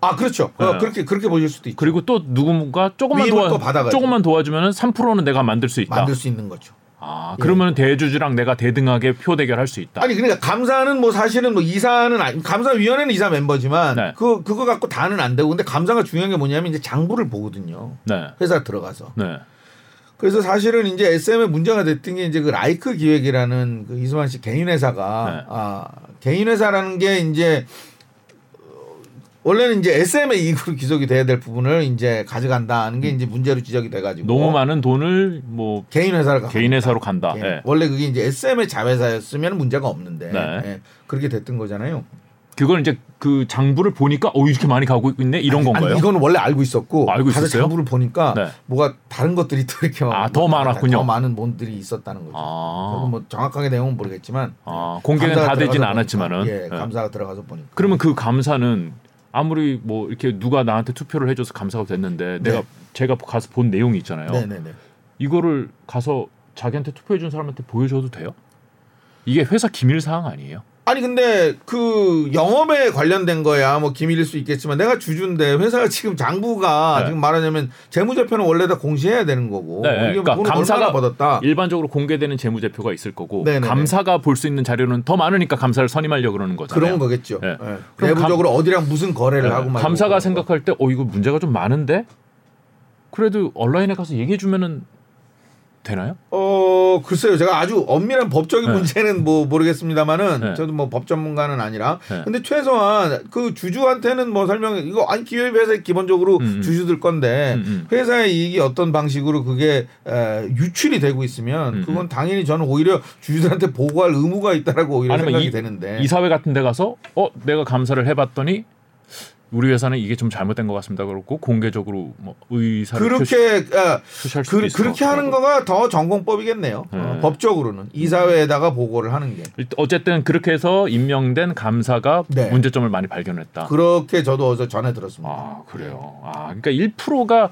아 그렇죠. 어, 네. 그렇게 그렇게 보실 수도 있죠. 그리고 또 누군가 조금만 도와. 조금만 도와주면은 3%는 내가 만들 수 있다. 만들 수 있는 거죠. 아, 그러면 대주주랑 내가 대등하게 표 대결할 수 있다. 아니 그러니까 감사는 뭐 사실은 뭐 이사는 아니 감사위원회는 이사 멤버지만 네. 그 그거 갖고 다는 안 되고 근데 감사가 중요한 게 뭐냐면 이제 장부를 보거든요. 네. 회사 들어가서. 네. 그래서 사실은 이제 SM의 문제가 됐던 게 이제 그 라이크 기획이라는 그 이수만 씨 개인 회사가 네. 아 개인 회사라는 게 이제 어, 원래는 이제 SM의 이익으로 기속이 돼야 될 부분을 이제 가져간다는 게 이제 문제로 지적이 돼가지고 너무 많은 돈을 뭐 개인 회사를 개인 회사로 간다. 예. 예. 원래 그게 이제 SM의 자회사였으면 문제가 없는데 네. 예. 그렇게 됐던 거잖아요. 그걸 이제 그 장부를 보니까 어 이렇게 많이 가고 있네 이런 아니, 건가요? 아니, 이거는 원래 알고 있었고 알고 있었어요? 장부를 보니까 네. 뭐가 다른 것들이 또 이렇게 막- 아, 더 많았군요. 더 많은 몬들이 있었다는 거죠. 아. 뭐 정확하게 내용은 모르겠지만 아, 공개는 다 되진 않았지만은. 예, 예. 감사가 들어가서 보니까 그러면 그 감사는 아무리 뭐 이렇게 누가 나한테 투표를 해줘서 감사가 됐는데 내가 제가 가서 본 내용이 있잖아요. 네. 네네네. 이거를 가서 자기한테 투표해준 사람한테 보여줘도 돼요? 이게 회사 기밀 사항 아니에요? 아니 근데 그 영업에 관련된 거야 뭐 기밀일 수 있겠지만 내가 주주인데 회사가 지금 장부가 네. 지금 말하자면 재무제표는 원래 다 공시해야 되는 거고 네, 그러니까 감사가 받았다. 일반적으로 공개되는 재무제표가 있을 거고 네네네. 감사가 볼 수 있는 자료는 더 많으니까 감사를 선임하려고 그러는 거잖아요. 그런 거겠죠. 네. 예. 그럼 내부적으로 어디랑 무슨 거래를 네. 하고 막 감사가. 생각할 때 어 이거 문제가 좀 많은데 그래도 온라인에 가서 얘기해 주면은 되나요? 어 글쎄요 제가 아주 엄밀한 법적인 네. 문제는 뭐 모르겠습니다만은 네. 저도 뭐 법 전문가는 아니라 네. 근데 최소한 그 주주한테는 뭐 설명 이거 아니 기업 회사 기본적으로 음, 음. 주주들 건데 음, 음. 회사의 이익이 어떤 방식으로 그게 에, 유출이 되고 있으면 음, 그건 당연히 저는 오히려 주주들한테 보고할 의무가 있다라고 오히려 생각이 이- 되는데 이사회 같은 데 가서 어 내가 감사를 해봤더니 우리 회사는 이게 좀 잘못된 것 같습니다. 그렇고 공개적으로 뭐 의사를 표시, 그렇게 아, 표시할 수도 그, 그렇게 것 하는. 거가 더 전공법이겠네요. 어, 네. 법적으로는 이사회에다가 보고를 하는 게 어쨌든 그렇게 해서 임명된 감사가 네. 문제점을 많이 발견했다. 그렇게 저도 어제 전해 들었습니다. 아 그래요. 아 그러니까 1%가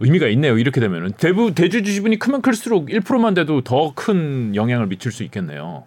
의미가 있네요. 이렇게 되면은 대부 대주 지분이 크면 클수록 1%만 돼도 더 큰 영향을 미칠 수 있겠네요.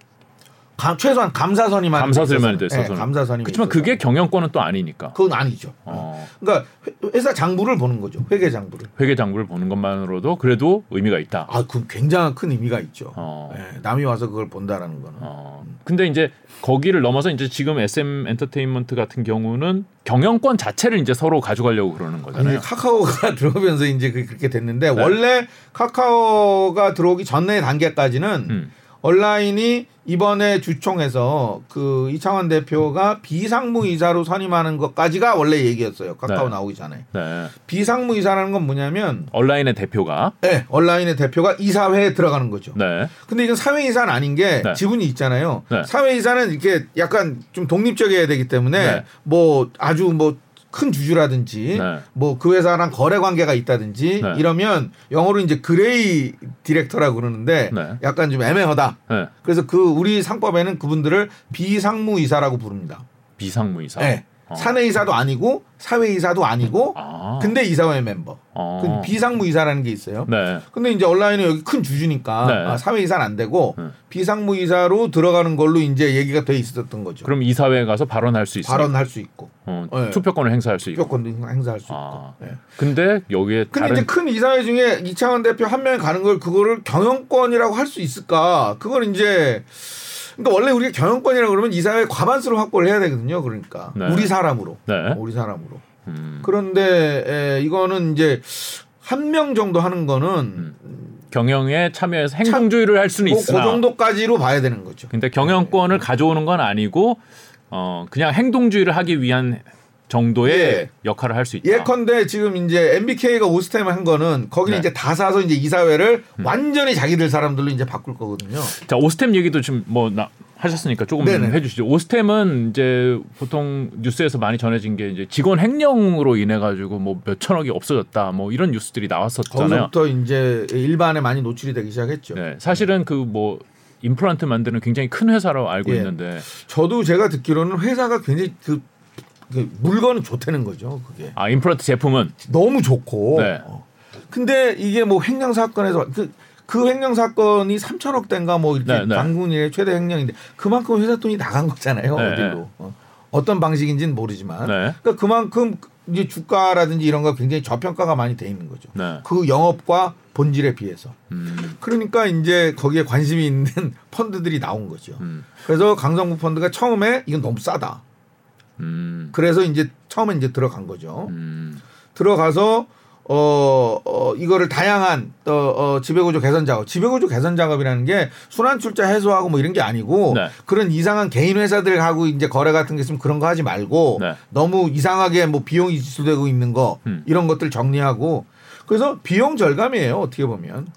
감- 최소한 감사선이만 있어서는. 돼서 네, 감사선이 그렇지만 그게 경영권은 또 아니니까. 그건 아니죠. 어, 그러니까 회- 회사 장부를 보는 거죠. 회계 장부를. 회계 장부를 보는 것만으로도 그래도 의미가 있다. 아, 그 굉장한 큰 의미가 있죠. 어. 네, 남이 와서 그걸 본다라는 거는. 어. 근데 이제 거기를 넘어서 이제 지금 SM 엔터테인먼트 같은 경우는 경영권 자체를 이제 서로 가져가려고 그러는 아니, 거잖아요. 카카오가 들어오면서 이제 그- 그렇게 됐는데 네. 원래 카카오가 들어오기 전의 단계까지는 음. 얼라인이 이번에 주총에서 그 이창환 대표가 비상무이사로 선임하는 것까지가 원래 얘기였어요. 카카오 네. 나오기 전에. 네. 비상무이사라는 건 뭐냐면 얼라인의 대표가 네, 얼라인의 대표가 이사회에 들어가는 거죠. 네. 근데 이건 사외이사는 아닌 게 네. 지분이 있잖아요. 네. 사외이사는 이렇게 약간 좀 독립적이어야 되기 때문에 네. 뭐 아주 뭐 큰 주주라든지 네. 뭐그 회사랑 거래 관계가 있다든지 네. 이러면 영어로 이제 gray director라고 그러는데 네. 약간 좀 애매하다. 네. 그래서 그 우리 상법에는 그분들을 비상무이사라고 부릅니다. 비상무이사. 네. 어. 사내이사도 아니고 사외이사도 아니고 아. 근데 이사회 멤버. 어. 그 비상무 이사라는 게 있어요. 네. 근데 이제 얼라인은 여기 큰 주주니까 네. 아, 사외이사는 안 되고 음. 비상무 이사로 들어가는 걸로 이제 얘기가 돼 있었던 거죠. 그럼 이사회에 가서 발언할 수 있어요. 발언할 수 있고 어, 네. 투표권을 행사할 수 있고. 투표권도 행사할 수 아. 있고. 네. 근데 여기에 근데 다른 이제 큰 이사회 중에 이창원 대표 한 명이 가는 걸 그거를 경영권이라고 할 수 있을까? 그걸 이제 그러니까 원래 우리가 경영권이라고 그러면 이 사회 과반수로 확보를 해야 되거든요. 그러니까 네. 우리 사람으로 네. 우리 사람으로. 음, 그런데 에, 이거는 이제 한 명 정도 하는 거는 경영에 참여해서 행동주의를 할 수는 뭐그 있으나 정도까지로 봐야 되는 거죠. 근데 경영권을 가져오는 건 아니고 어 그냥 행동주의를 하기 위한 정도의 예. 역할을 할 수 있다. 예컨대 지금 이제 MBK가 오스템 한 거는 거기는 네. 이제 다 사서 이제 이사회를 완전히 자기들 사람들로 이제 바꿀 거거든요. 자 오스템 얘기도 지금 뭐 나, 하셨으니까 조금 네네. 해주시죠. 오스템은 이제 보통 뉴스에서 많이 전해진 게 이제 직원 횡령으로 인해 가지고 뭐 몇 천억이 없어졌다 뭐 이런 뉴스들이 나왔었잖아요. 거기서부터 이제 일반에 많이 노출이 되기 시작했죠. 네, 사실은 그뭐 임플란트 만드는 굉장히 큰 회사로 알고 예. 있는데 저도 제가 듣기로는 회사가 굉장히 그, 그 물건은 좋다는 거죠. 그게 아 임플란트 제품은 너무 좋고. 네. 어. 근데 이게 뭐 횡령 사건에서 그, 그 횡령 사건이 3천억 대인가 뭐 이렇게 네, 네. 당군일의 최대 횡령인데 그만큼 회사 돈이 나간 거잖아요. 네, 어디로. 어. 어떤 방식인지는 모르지만. 네. 그러니까 그만큼 이제 주가라든지 이런 거 굉장히 저평가가 많이 돼 있는 거죠. 네. 그 영업과 본질에 비해서. 음, 그러니까 이제 거기에 관심이 있는 펀드들이 나온 거죠. 음, 그래서 강성구 펀드가 처음에 이건 너무 싸다. 음, 그래서 이제 처음에 이제 들어간 거죠. 음, 들어가서 어, 어 이거를 다양한 어, 어 지배구조 개선 작업, 지배구조 개선 작업이라는 게 순환 출자 해소하고 뭐 이런 게 아니고 네. 그런 이상한 개인 회사들하고 이제 거래 같은 게 있으면 그런 거 하지 말고 네. 너무 이상하게 뭐 비용이 지출되고 있는 거 음. 이런 것들 정리하고 그래서 비용 절감이에요 어떻게 보면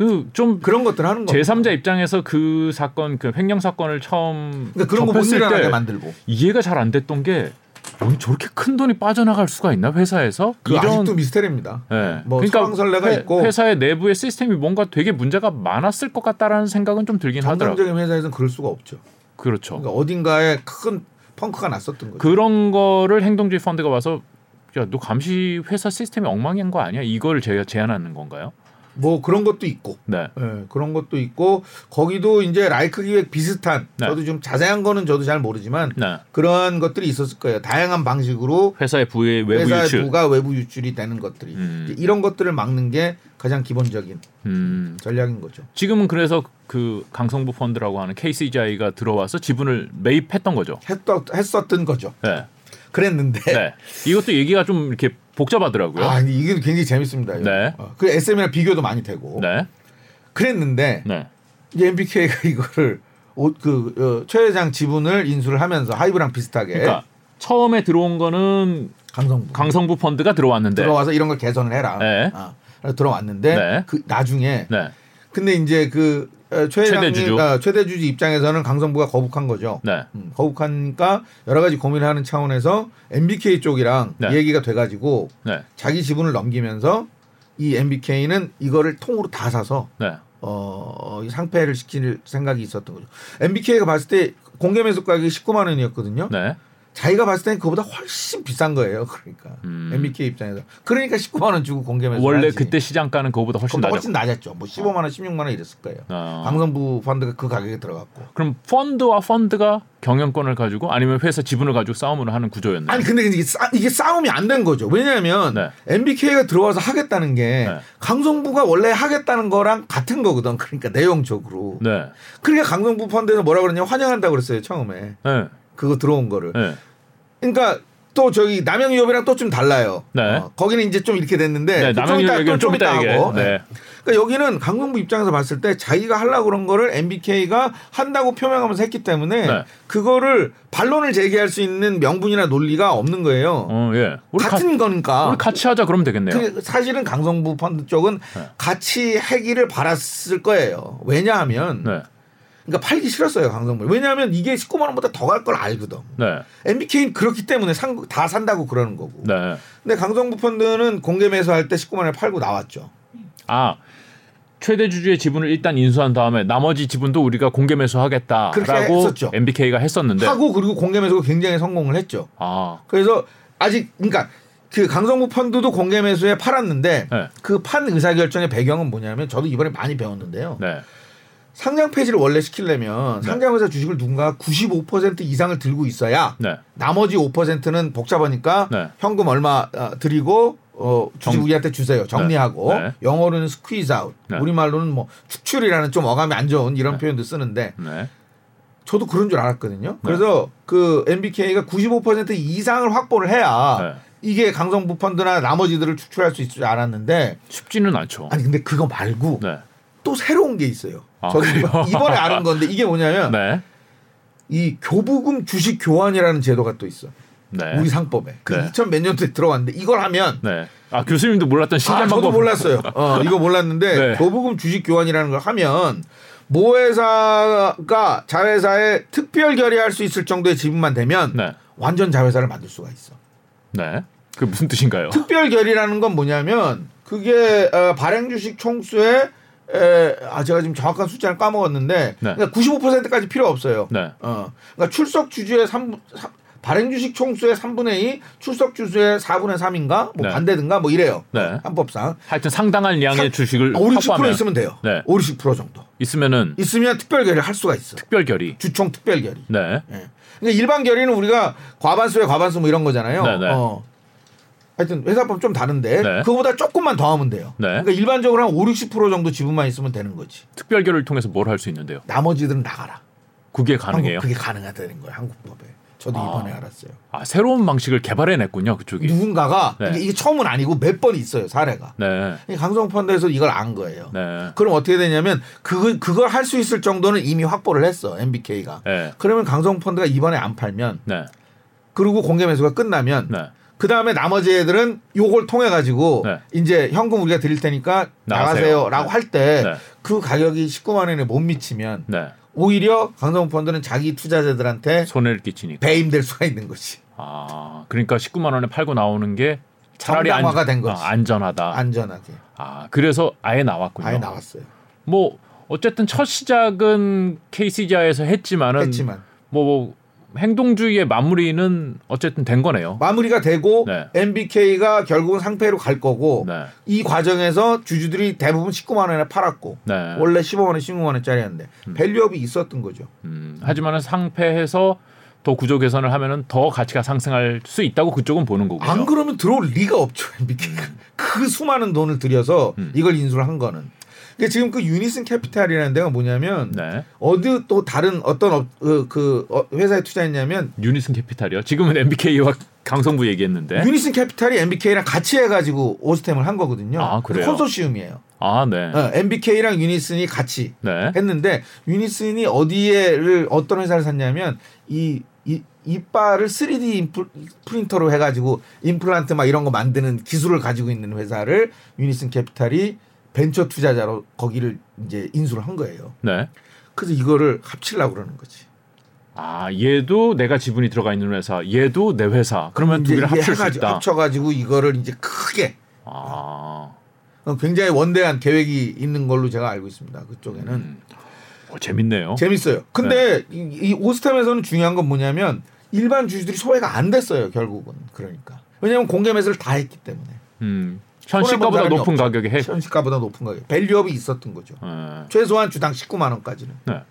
그 좀 그런 것들 하는 거. 제3자 입장에서 그 사건 그 횡령 사건을 처음 그러니까 그런 거못 접했을 일어나게 때 만들고 이해가 잘 안 됐던 게 아니, 저렇게 큰 돈이 빠져나갈 수가 있나 회사에서 그 아직도 미스테리입니다. 네. 뭐 소방설레가 있고 회사의 내부의 시스템이 뭔가 되게 문제가 많았을 것 같다라는 생각은 좀 들긴 하더라고요. 정상적인 회사에서는 그럴 수가 없죠. 그렇죠. 그러니까 어딘가에 큰 펑크가 났었던 거죠. 그런 거를 행동주의 펀드가 와서 야, 너 감시 회사 시스템이 엉망인 거 아니야? 이걸 제가 제안하는 건가요? 뭐 그런 것도 있고 네. 예, 그런 것도 있고 거기도 이제 라이크 기획 비슷한 네. 저도 좀 자세한 거는 저도 잘 모르지만 네. 그러한 것들이 있었을 거예요. 다양한 방식으로 회사의 부의 외부 회사의 유출. 부가 외부 유출이 되는 것들이 음. 이런 것들을 막는 게 가장 기본적인 음. 전략인 거죠. 지금은 그래서 그 강성부 펀드라고 하는 KCGI가 들어와서 지분을 매입했던 거죠. 했던 했었던 거죠. 네. 그랬는데 네. 이것도 얘기가 좀 이렇게 복잡하더라고요. 아 근데 이게 굉장히 재밌습니다. 이거. 네. 어, 그 SM이랑 비교도 많이 되고 네. 그랬는데 네. 이제 MBK가 이거를 오- 그 어, 최 회장 지분을 인수를 하면서 하이브랑 비슷하게 그러니까 처음에 들어온 거는 강성부 강성부 펀드가 들어왔는데 들어와서 이런 걸 개선을 해라. 네. 아, 들어왔는데 네. 그 나중에 네. 근데 이제 그 어, 최 최대 주주. 어, 최대 주주 입장에서는 강성부가 거북한 거죠. 네. 음, 거북하니까 여러 가지 고민을 하는 차원에서 MBK 쪽이랑 네. 얘기가 돼가지고 네. 자기 지분을 넘기면서 이 MBK는 이거를 통으로 다 사서 네. 어, 이 상패를 시킬 생각이 있었던 거죠. MBK가 봤을 때 공개 매수 가격이 19만 원이었거든요. 네. 자기가 봤을 때는 그보다 훨씬 비싼 거예요. 그러니까 음. MBK 입장에서 그러니까 19만 원 주고 공개 매수 원래 하지. 그때 시장가는 그거보다 훨씬 낮았고. 훨씬 낮았죠. 뭐 15만 원, 16만 원 이랬을 거예요. 어. 강성부 펀드가 그 가격에 들어갔고. 그럼 펀드와 펀드가 경영권을 가지고 아니면 회사 지분을 가지고 싸움을 하는 구조였나요? 아니 근데 이게, 싸, 이게 싸움이 안 된 거죠. 왜냐하면 네. MBK가 들어와서 하겠다는 게 네. 강성부가 원래 하겠다는 거랑 같은 거거든. 그러니까 내용적으로. 네. 그러니까 강성부 펀드에서 뭐라 그러냐 환영한다고 그랬어요 처음에 네. 그거 들어온 거를. 네. 그러니까 또 저기 남영유업이랑 또 좀 달라요. 네. 어, 거기는 이제 좀 이렇게 됐는데 네. 또좀 이따. 하고. 네. 그러니까 여기는 강성부 입장에서 봤을 때 자기가 하려고 그런 거를 MBK가 한다고 표명하면서 했기 때문에 네. 그거를 반론을 제기할 수 있는 명분이나 논리가 없는 거예요. 어, 예. 같은 거니까. 우리 같이 하자 그러면 되겠네요. 그 사실은 강성부 펀드 쪽은 네. 같이 하기를 바랐을 거예요. 왜냐하면 네. 그러니까 팔기 싫었어요 강성부. 왜냐하면 이게 19만 원보다 더 갈 걸 알거든. 네. MBK는 그렇기 때문에 산, 다 산다고 그러는 거고. 네. 근데 강성부 펀드는 공개 매수할 때 19만 원에 팔고 나왔죠. 아 최대 주주의 지분을 일단 인수한 다음에 나머지 지분도 우리가 공개 매수하겠다라고 했었죠. MBK가 했었는데 하고 그리고 공개 매수가 굉장히 성공을 했죠. 아 그래서 아직 그러니까 그 강성부 펀드도 공개 매수에 팔았는데 네. 그판 의사 결정의 배경은 뭐냐면 저도 이번에 많이 배웠는데요. 네. 상장 폐지를 원래 시키려면 네. 상장회사 주식을 누군가 95% 이상을 들고 있어야 네. 나머지 5%는 복잡하니까 네. 현금 얼마 어, 드리고 어, 주식 정- 우리한테 주세요. 정리하고 네. 네. 영어로는 squeeze out, 네. 우리말로는 뭐 축출이라는 좀 어감이 안 좋은 이런 표현도 쓰는데 네. 저도 그런 줄 알았거든요. 그래서 그 MBK가 95% 이상을 확보를 해야 네. 이게 강성부 펀드나 나머지들을 축출할 수 있을 줄 알았는데 쉽지는 않죠. 아니 근데 그거 말고 네. 또 새로운 게 있어요. 아, 그래요? 이번- 이번에 아는 건데 이게 뭐냐면 네. 이 교부금 주식 교환이라는 제도가 또 있어. 네. 우리 상법에. 그 네. 2000몇 년도에 들어왔는데 이걸 하면 네. 아 교수님도 몰랐던 신기한 아, 저도. 몰랐어요. 어, 이거 몰랐는데 네. 교부금 주식 교환이라는 걸 하면 모 회사가 자회사에 특별 결의할 수 있을 정도의 지분만 되면 네. 완전 자회사를 만들 수가 있어. 네. 그 무슨 뜻인가요? 특별 결의라는 건 뭐냐면 그게 어, 발행 주식 총수의 에, 아 제가 지금 정확한 숫자를 까먹었는데 네. 그러니까 95%까지 필요 없어요. 네. 어, 그러니까 출석 주주의 3 발행 주식 총수의 3분의 2, 출석 주주의 4분의 3인가 뭐 네. 반대든가 뭐 이래요. 네. 한법상 하여튼 상당한 양의 상- 주식을 5, 60% 확보하면 있으면 돼요. 네. 5, 60% 정도. 있으면은 있으면 특별 결의를 할 수가 있어. 특별 결의. 주총 특별 결의. 네. 예. 그러니까 일반 결의는 우리가 과반수에 과반수 뭐 이런 거잖아요. 네, 네. 어. 하여튼 회사법 좀 다른데 네. 그거보다 조금만 더 하면 돼요. 네. 그러니까 일반적으로 한 5, 60% 정도 지분만 있으면 되는 거지. 특별 결의를 통해서 뭘 할 수 있는데요? 나머지들은 나가라. 그게 가능해요. 그게 가능하다는 거예요. 한국법에. 저도 아. 이번에 알았어요. 아 새로운 방식을 개발해냈군요 그쪽이. 누군가가 네. 이게, 이게 처음은 아니고 몇 번 있어요 사례가. 네. 이 강성펀드에서 이걸 안 거예요. 네. 그럼 어떻게 되냐면 그걸 그걸 할 수 있을 정도는 이미 확보를 했어 MBK가. 네. 그러면 강성펀드가 이번에 안 팔면 네. 그리고 공개 매수가 끝나면 네. 그 다음에 나머지 애들은 요걸 통해 가지고 네. 이제 현금 우리가 드릴 테니까 나가세요. 나가세요라고 네. 할때 네. 그 가격이 19만 원에 못 미치면 네. 오히려 강성 펀드는 자기 투자자들한테 손해를 끼치니까. 배임될 수가 있는 거지. 아 그러니까 19만 원에 팔고 나오는 게 차라리 안, 정당화가 된 거지. 아, 안전하다. 안전하게 아 그래서 아예 나왔군요. 아예 나왔어요. 뭐 어쨌든 첫 시작은 KC지아에서 했지만은 했지만 뭐, 뭐 행동주의의 마무리는 어쨌든 된 거네요. 마무리가 되고 네. MBK가 결국은 상폐로 갈 거고 네. 이 과정에서 주주들이 대부분 19만 원에 팔았고 네. 원래 15만 원, 16만 원짜리였는데 value-up이 있었던 거죠. 음, 하지만은 상폐해서 더 구조 개선을 하면은 더 가치가 상승할 수 있다고 그쪽은 보는 거고요. 안 그러면 들어올 리가 없죠. MBK가 그 수많은 돈을 들여서 음. 이걸 인수를 한 거는. 그러니까 지금 그 Unison Capital이라는 데가 뭐냐면 네. 어디 또 다른 어떤 업, 그, 그 어, 회사에 투자했냐면 Unison Capital이요. 지금은 MBK와 강성부 얘기했는데. 유니슨 캐피탈이 MBK랑 같이 해가지고 오스템을 한 거거든요. 아, 그래요? 컨소시움이에요. 아, 네. 어, MBK랑 Unison이 같이 네. 했는데 Unison이 어디에를 어떤 회사를 샀냐면 이, 이 이빨을 3D 인플, 프린터로 해가지고 임플란트 막 이런 거 만드는 기술을 가지고 있는 회사를 Unison Capital이 벤처 투자자로 거기를 이제 인수를 한 거예요. 네. 그래서 이거를 합치려고 그러는 거지. 아, 얘도 내가 지분이 들어가 있는 회사, 얘도 내 회사. 그러면 두 개를 합칠 수 있다. 합쳐가지고 이거를 이제 크게 아. 어, 굉장히 원대한 계획이 있는 걸로 제가 알고 있습니다. 그쪽에는 음. 어, 재밌네요. 재밌어요. 근데 이, 이 오스템에서는 중요한 건 뭐냐면 일반 주주들이 소외가 안 됐어요. 결국은 그러니까 왜냐하면 공개 매수를 다 했기 때문에 음. 현시가보다 높은 없죠. 가격에 해. 현시가보다 높은 가격, value-up이 있었던 거죠. 네. 최소한 주당 19만 원까지는 네.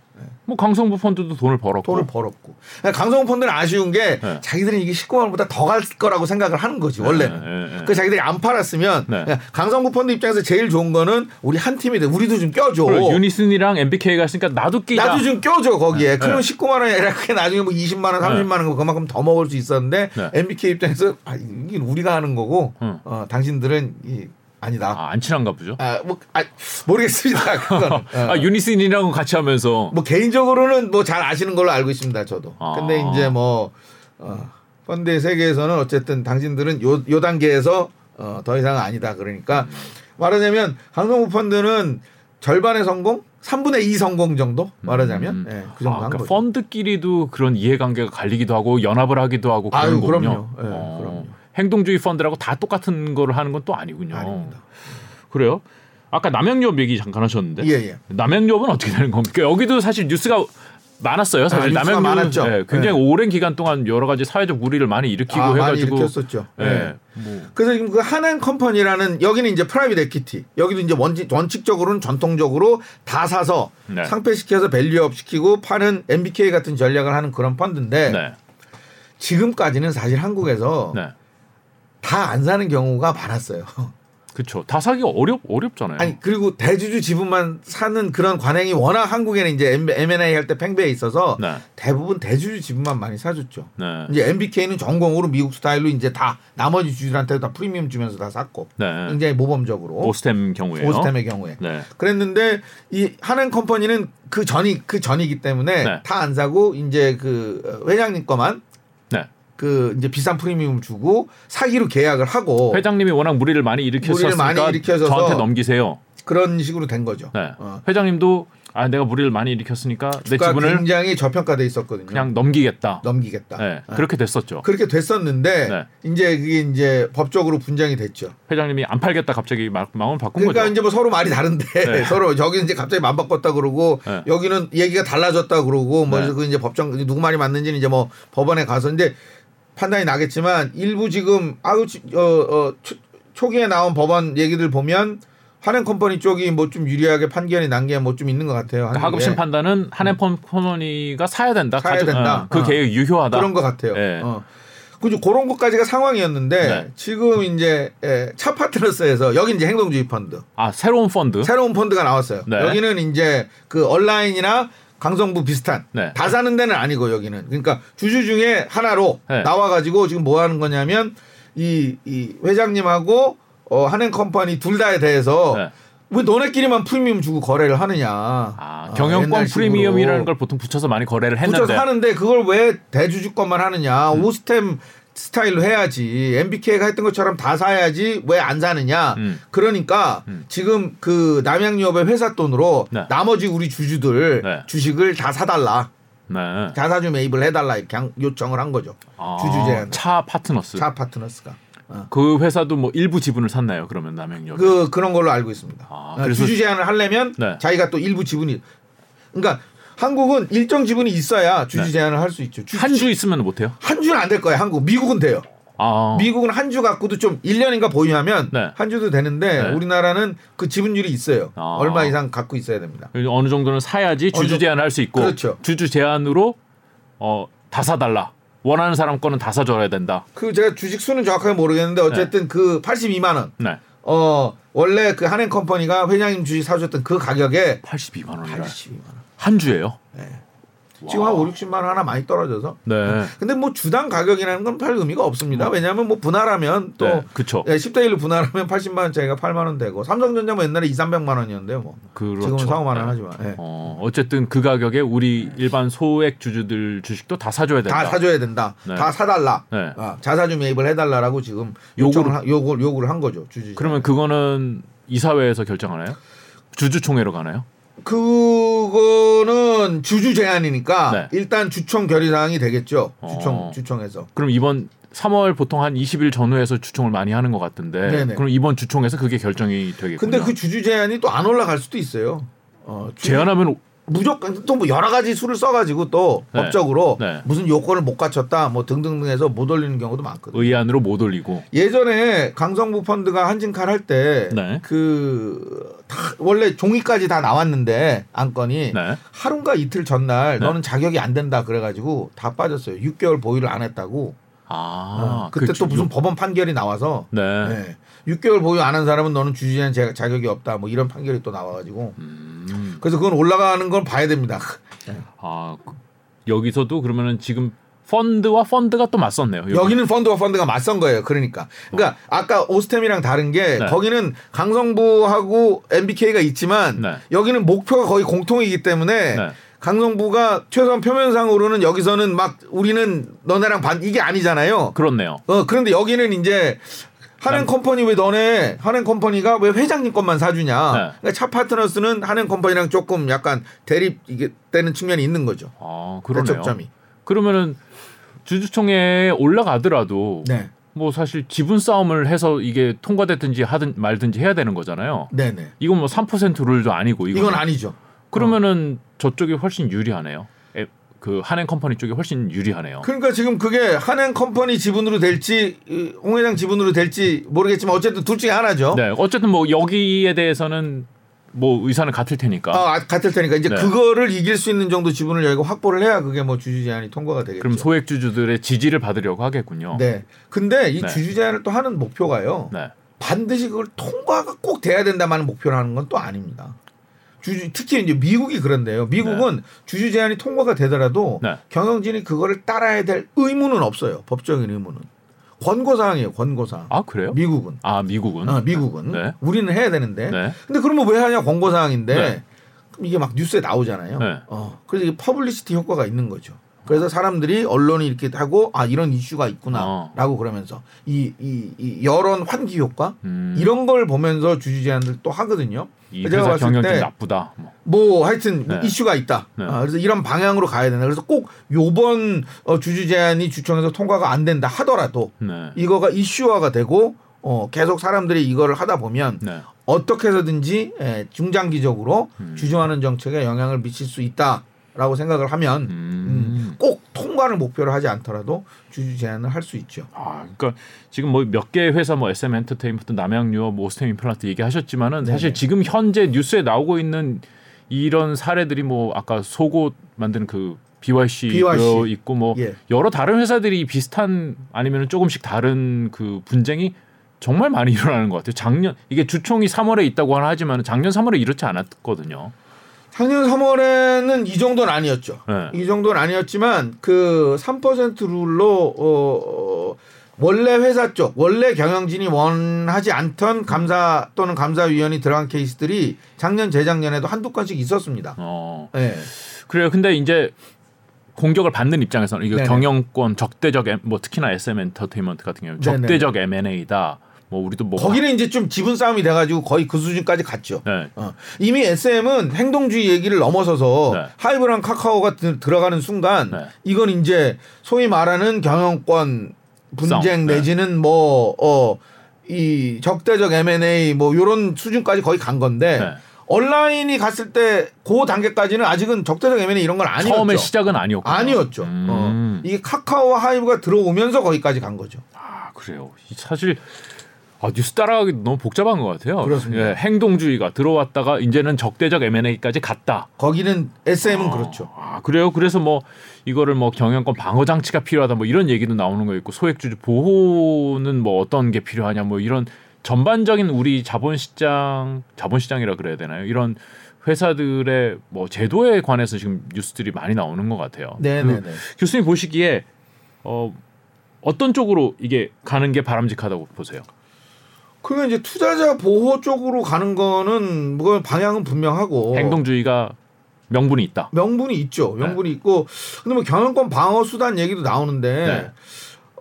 뭐 강성부 펀드도 돈을 벌었고. 돈을 벌었고 강성부 펀드는 아쉬운 게 네. 자기들은 이게 19만 원보다 더 갈 거라고 생각을 하는 거지 원래는. 네, 네, 네. 그 자기들이 안 팔았으면 네. 그냥 강성부 펀드 입장에서 제일 좋은 거는 우리 한 팀이 돼. 우리도 좀 껴줘. Unison이랑 MBK가 있으니까 나도 끼자. 나도 좀 껴줘 거기에. 네. 그럼 19만 원이 아니라 그게 나중에 뭐 20만 원, 30만 원 그만큼 더 먹을 수 있었는데 네. MBK 입장에서 아, 이게 우리가 하는 거고 응. 어, 당신들은 이, 아니다. 아, 안 친한가 보죠. 아, 뭐 아, 모르겠습니다. 그건. 어. 아, 유니슨이랑 같이 하면서 뭐 개인적으로는 뭐 잘 아시는 걸로 알고 있습니다. 저도. 아. 근데 이제 뭐 어, 펀드의 세계에서는 어쨌든 당신들은 요, 요 단계에서 어, 더 이상은 아니다. 그러니까 음. 말하자면 강성구 펀드는 절반의 성공, 3분의 2 성공 정도 말하자면 음. 예, 그 정도 아, 한 그러니까 거죠. 펀드끼리도 그런 이해관계가 갈리기도 하고 연합을 하기도 하고 그런 아유, 거군요. 그럼요. 예, 어, 그럼요. 행동주의 펀드라고 다 똑같은 거를 하는 건 또 아니군요. 아닙니다. 그래요? 아까 남양유업 얘기 잠깐 하셨는데 예, 예. 남양유업은 어떻게 되는 겁니까? 여기도 사실 뉴스가 많았어요. 사실 아, 남양유업. 예, 굉장히 오랜 기간 동안 여러 가지 사회적 물의를 많이 일으키고 아, 많이 해가지고 일으켰었죠. 예, 예. 뭐 그래서 지금 그 한앤컴퍼니라는 여기는 이제 private equity 여기도 이제 원칙, 원칙적으로는 전통적으로 다 사서 네. 상폐시켜서 밸류업 시키고 파는 MBK 같은 전략을 하는 그런 펀드인데 네, 지금까지는 사실 한국에서 네, 다 안 사는 경우가 많았어요. 그렇죠. 다 사기 어렵 어렵잖아요. 아니 그리고 대주주 지분만 사는 그런 관행이 워낙 한국에는 이제 M&A 할 때 팽배해 있어서 네, 대부분 대주주 지분만 많이 사줬죠. 네, 이제 MBK는 전공으로 미국 스타일로 이제 다 나머지 주주들한테 다 프리미엄 주면서 다 샀고 네. 굉장히 모범적으로 오스템 경우에요. 오스템의 경우에 네, 그랬는데 이 한행 컴퍼니는 그 전이 그 전이기 때문에 네. 다안 사고 이제 그 회장님 거만 네. 그 이제 비싼 프리미엄 주고 사기로 계약을 하고 회장님이 워낙 무리를 많이 일으켰으니까 무리를 많이 일으켜서 저한테 넘기세요. 그런 식으로 된 거죠. 네. 어. 회장님도 아 내가 무리를 많이 일으켰으니까 내 지분을 굉장히 저평가돼 있었거든요. 그냥 넘기겠다. 넘기겠다. 네, 네. 그렇게 됐었죠. 그렇게 됐었는데 네. 이제 그게 이제 법적으로 분쟁이 됐죠. 회장님이 안 팔겠다 갑자기 마- 마음을 바꾼 그러니까 거죠. 이제 뭐 서로 말이 다른데 네. 서로 여기는 이제 갑자기 맘 바꿨다 그러고 네. 여기는 얘기가 달라졌다 그러고 뭐 네. 그 이제 법정 누구 말이 맞는지는 이제 뭐 법원에 가서 이제 판단이 나겠지만 일부 지금 아우 지- 어, 어, 초, 초기에 나온 법원 얘기들 보면 한앤 컴퍼니 쪽이 뭐 좀 유리하게 판결이 난 게 뭐 좀 있는 것 같아요. 그러니까. 하급심 판단은 한앤 컴퍼니가 사야 된다. 사야 가져- 된다. 어, 그 어. 계약 유효하다. 그런 것 같아요. 네. 어. 그죠 그런 것까지가 상황이었는데 네. 지금 이제 예, 차 파트너스에서 여기 이제 행동주의 펀드 아 새로운 펀드. 새로운 펀드가 나왔어요. 네. 여기는 이제 그 온라인이나 강성부 비슷한 네. 다 사는 데는 아니고 여기는 그러니까 주주 중에 하나로 네. 나와가지고 지금 뭐 하는 거냐면 이, 이 회장님하고 어, 한행 컴퍼니 둘 다에 대해서 네. 왜 너네끼리만 프리미엄 주고 거래를 하느냐. 아, 어, 경영권 식으로. 프리미엄이라는 걸 보통 붙여서 많이 거래를 했는데 붙여서 하는데 그걸 왜 대주주 것만 하느냐. 오스템 스타일로 해야지. MBK가 했던 것처럼 다 사야지 왜 안 사느냐. 음. 그러니까 음. 지금 그 남양유업의 회사 돈으로 네. 나머지 우리 주주들 네. 주식을 다 사달라. 네. 자사주 매입을 해달라 이렇게 양- 요청을 한 거죠. 아, 주주 제한. 차 파트너스. 차 파트너스가. 어. 그 회사도 뭐 일부 지분을 샀나요? 그러면 남양유업. 그 그런 걸로 알고 있습니다. 아, 어, 주주 제한을 하려면 네. 자기가 또 일부 지분이 그러니까 한국은 일정 지분이 있어야 주주 네. 제한을 할 수 있죠. 주, 한주 있으면 못 해요? 한 주는 안 될 거예요. 한국 미국은 돼요. 아. 미국은 한 주 갖고도 좀 1년인가 보유하면 네. 한 주도 되는데 네. 우리나라는 그 지분율이 있어요. 아. 얼마 이상 갖고 있어야 됩니다. 어느 정도는 사야지 주주 제안을 할 수 있고 그렇죠. 주주 제안으로 어, 다 사달라. 원하는 사람 거는 다 사줘야 된다. 그 제가 주식 수는 정확하게 모르겠는데 어쨌든 그 82만 원. 네. 어 원래 그 한앤 컴퍼니가 회장님 주식 사줬던 그 가격에 82만 원이라. 82만 원. 한 주예요. 지금 한 5, 60만 원 하나 많이 떨어져서. 네. 근데 뭐 주당 가격이라는 건별 의미가 없습니다. 왜냐하면 뭐 분할하면 또 네, 그쵸. 예, 10대 1로 분할하면 80만 원짜리가 8만 원 되고 삼성전자 뭐 옛날에 2, 300만 원이었는데요. 뭐 그렇죠. 지금은 4, 5만 원 네. 하지만 예. 어, 어쨌든 그 가격에 우리 일반 소액 주주들 주식도 다 사줘야 된다. 다 사줘야 된다. 네. 다 사달라. 네. 아, 자사주 매입을 해달라라고 지금 요구를 하- 요구를 요구를 한 거죠 주주. 그러면 그거는 이사회에서 결정하나요? 주주총회로 가나요? 그거는 주주 제한이니까 네. 일단 주총 결의 사항이 되겠죠. 어. 주총 주총에서. 그럼 이번 3월 보통 한 20일 전후에서 주총을 많이 하는 것 같은데 네네. 그럼 이번 주총에서 그게 결정이 되겠군요. 근데 그 주주 제한이 또 안 올라갈 수도 있어요. 어, 주주- 제한하면 무조건 또 뭐 여러 가지 수를 써가지고 또 네. 법적으로 네. 무슨 요건을 못 갖췄다 뭐 등등등해서 못 올리는 경우도 많거든요. 의안으로 못 올리고 예전에 강성부 펀드가 한진칼 할때 네. 그다 원래 종이까지 다 나왔는데 안건이 네. 하루인가 이틀 전날 네. 너는 자격이 안 된다 그래가지고 다 빠졌어요. 6개월 보유를 안 했다고. 아 어, 그때 그또 주- 무슨 법원 판결이 나와서 네. 네. 6개월 보유 안 한 사람은 너는 자- 자격이 없다. 뭐 이런 판결이 또 나와가지고 음. 그래서 그건 올라가는 걸 봐야 됩니다. 아 그- 여기서도 그러면은 지금 펀드와 펀드가 또 맞섰네요. 여기. 여기는 펀드와 펀드가 맞선 거예요. 그러니까. 그러니까 아까 오스템이랑 다른 게 네. 거기는 강성부하고 MBK가 있지만 네. 여기는 목표가 거의 공통이기 때문에 네. 강성부가 최소한 표면상으로는 여기서는 막 우리는 너네랑 반 이게 아니잖아요. 그렇네요. 어 그런데 여기는 이제 한앤 난- 컴퍼니 왜 너네 한앤 컴퍼니가 왜 회장님 것만 사주냐? 네. 그러니까 차 파트너스는 한앤 컴퍼니랑 조금 약간 대립 이게 되는 측면이 있는 거죠. 아 그러네요. 대척점이. 그러면은 주주총회에 올라가더라도 네, 뭐 사실 지분 싸움을 해서 이게 통과됐든지 하든 말든지 해야 되는 거잖아요. 네, 네. 이건 뭐 3% 룰도 아니고 이거는. 이건 아니죠. 그러면은 저쪽이 훨씬 유리하네요. 에, 그 한앤 컴퍼니 쪽이 훨씬 유리하네요. 그러니까 지금 그게 한행 컴퍼니 지분으로 될지 이, 홍 회장 지분으로 될지 모르겠지만 어쨌든 둘 중에 하나죠. 네, 어쨌든 뭐 여기에 대해서는 뭐 의사는 같을 테니까. 아, 같을 테니까 이제 네. 그거를 이길 수 있는 정도 지분을 여기가 확보를 해야 그게 뭐 주주 제한이 통과가 되겠죠. 그럼 소액 주주들의 지지를 받으려고 하겠군요. 네. 근데 이 네. 주주 제한을 또 하는 목표가요. 네. 반드시 그걸 통과가 꼭 돼야 된다만 목표라는 건 또 아닙니다. 주주 특히 이제 미국이 그런데요. 미국은 주주 제한이 통과가 되더라도 네. 경영진이 그거를 따라야 될 의무는 없어요. 법적인 의무는 권고 사항이에요. 권고 사항. 아 그래요? 미국은. 아 미국은. 어, 미국은 네. 우리는 해야 되는데. 네. 근데 그러면 왜 하냐 권고 사항인데 네. 이게 막 뉴스에 나오잖아요. 네. 어, 그래서 이게 publicity 효과가 있는 거죠. 그래서 사람들이 언론이 이렇게 하고 아 이런 이슈가 있구나라고 어. 그러면서 이, 이, 이 여론 환기 효과 음, 이런 걸 보면서 주주 제안들 또 하거든요. 이 제가 봤을 때 나쁘다. 뭐. 뭐 하여튼 네. 이슈가 있다. 네. 아, 그래서 이런 방향으로 가야 된다. 그래서 꼭 요번 어, 주주 제안이 주총에서 통과가 안 된다 하더라도 네. 이거가 이슈화가 되고 어, 계속 사람들이 이거를 하다 보면 네. 어떻게 해서든지 예, 중장기적으로 음. 주저하는 정책에 영향을 미칠 수 있다 라고 생각을 하면 음. 음, 꼭 통과를 목표로 하지 않더라도 주주 제한을 할 수 있죠. 아, 그러니까 지금 뭐 몇개 회사 뭐 SM 엔터테인먼트, 남양유업, 뭐 오스템 임플란트 얘기하셨지만은 사실 네네. 지금 현재 뉴스에 나오고 있는 이런 사례들이 뭐 아까 속옷 만드는 그 BYC, BYC. 있고 뭐 예. 여러 다른 회사들이 비슷한 아니면 조금씩 다른 그 분쟁이 정말 많이 일어나는 것 같아요. 작년 이게 주총이 3월에 있다고 하지만 작년 3월에 이렇지 않았거든요. 작년 3월에는 이 정도는 아니었죠. 네. 이 정도는 아니었지만 그 3% 룰로 어, 어, 원래 회사 쪽 원래 경영진이 원하지 않던 감사 또는 감사위원이 들어간 케이스들이 작년 재작년에도 한두 건씩 있었습니다. 어. 네. 그래요. 근데 이제 공격을 받는 입장에서는 이거 네네. 경영권 적대적 뭐 특히나 SM 엔터테인먼트 같은 경우. 적대적 M&A다. 뭐 우리도 뭐 거기는 이제 좀 지분 싸움이 돼가지고 거의 그 수준까지 갔죠. 네. 어. 이미 SM은 행동주의 얘기를 넘어서서 네. 하이브랑 카카오가 드- 들어가는 순간 네. 이건 이제 소위 말하는 경영권 분쟁. 네. 내지는 뭐 어 이 적대적 M&A 뭐 요런 수준까지 거의 간 건데 네. 온라인이 갔을 때 그 단계까지는 아직은 적대적 M&A 이런 건 아니었죠. 처음에 시작은 아니었고 아니었죠. 음. 어. 이게 카카오와 하이브가 들어오면서 거기까지 간 거죠. 아 그래요. 이 사실 아, 뉴스 따라가기 너무 복잡한 것 같아요. 그렇습니다. 예, 행동주의가 들어왔다가 이제는 적대적 M&A까지 갔다. 거기는 SM은 어, 그렇죠. 아 그래요. 그래서 뭐 이거를 뭐 경영권 방어 장치가 필요하다 뭐 이런 얘기도 나오는 거 있고 소액주주 보호는 뭐 어떤 게 필요하냐 뭐 이런 전반적인 우리 자본시장 자본시장이라 그래야 되나요? 이런 회사들의 뭐 제도에 관해서 지금 뉴스들이 많이 나오는 것 같아요. 네, 네, 네. 교수님 보시기에 어, 어떤 쪽으로 이게 가는 게 바람직하다고 보세요? 그러면 이제 투자자 보호 쪽으로 가는 거는 뭐 방향은 분명하고 행동주의가 명분이 있다. 명분이 있죠. 명분이 네. 있고 근데 뭐 경영권 방어 수단 얘기도 나오는데 네.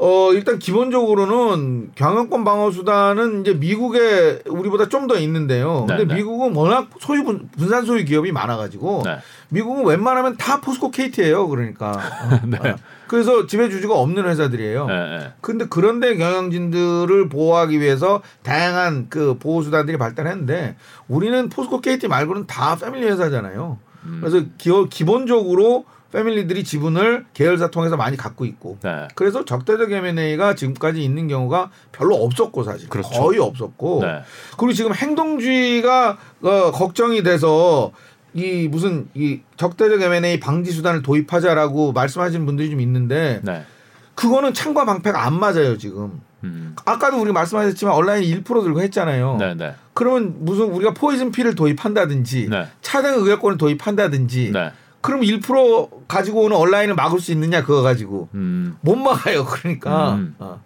어 일단 기본적으로는 경영권 방어 수단은 이제 미국에 우리보다 좀 더 있는데요. 근데 네, 네. 미국은 워낙 소유 분, 산 소유 기업이 많아가지고 네. 미국은 웬만하면 다 포스코 케이트예요. 그러니까 네. 어. 그래서 지배 주주가 없는 회사들이에요. 네. 근데 그런데 경영진들을 보호하기 위해서 다양한 그 보호 수단들이 발달했는데 우리는 포스코 케이트 말고는 다 패밀리 회사잖아요. 음. 그래서 기업 기본적으로 패밀리들이 지분을 계열사 통해서 많이 갖고 있고 네. 그래서 적대적 M&A가 지금까지 있는 경우가 별로 없었고 사실 그렇죠. 거의 없었고 네. 그리고 지금 행동주의가 어, 걱정이 돼서 이 무슨 이 적대적 M&A 방지 수단을 도입하자라고 말씀하시는 분들이 좀 있는데 네. 그거는 창과 방패가 안 맞아요 지금. 음. 아까도 우리 말씀하셨지만 온라인 1% 들고 했잖아요. 네, 네. 그러면 무슨 우리가 포이즌 피를 도입한다든지 네. 차등 의결권을 도입한다든지 네. 그럼 1% 가지고 오는 온라인을 막을 수 있느냐 그거 가지고 음. 못 막아요. 그러니까. 음. 어.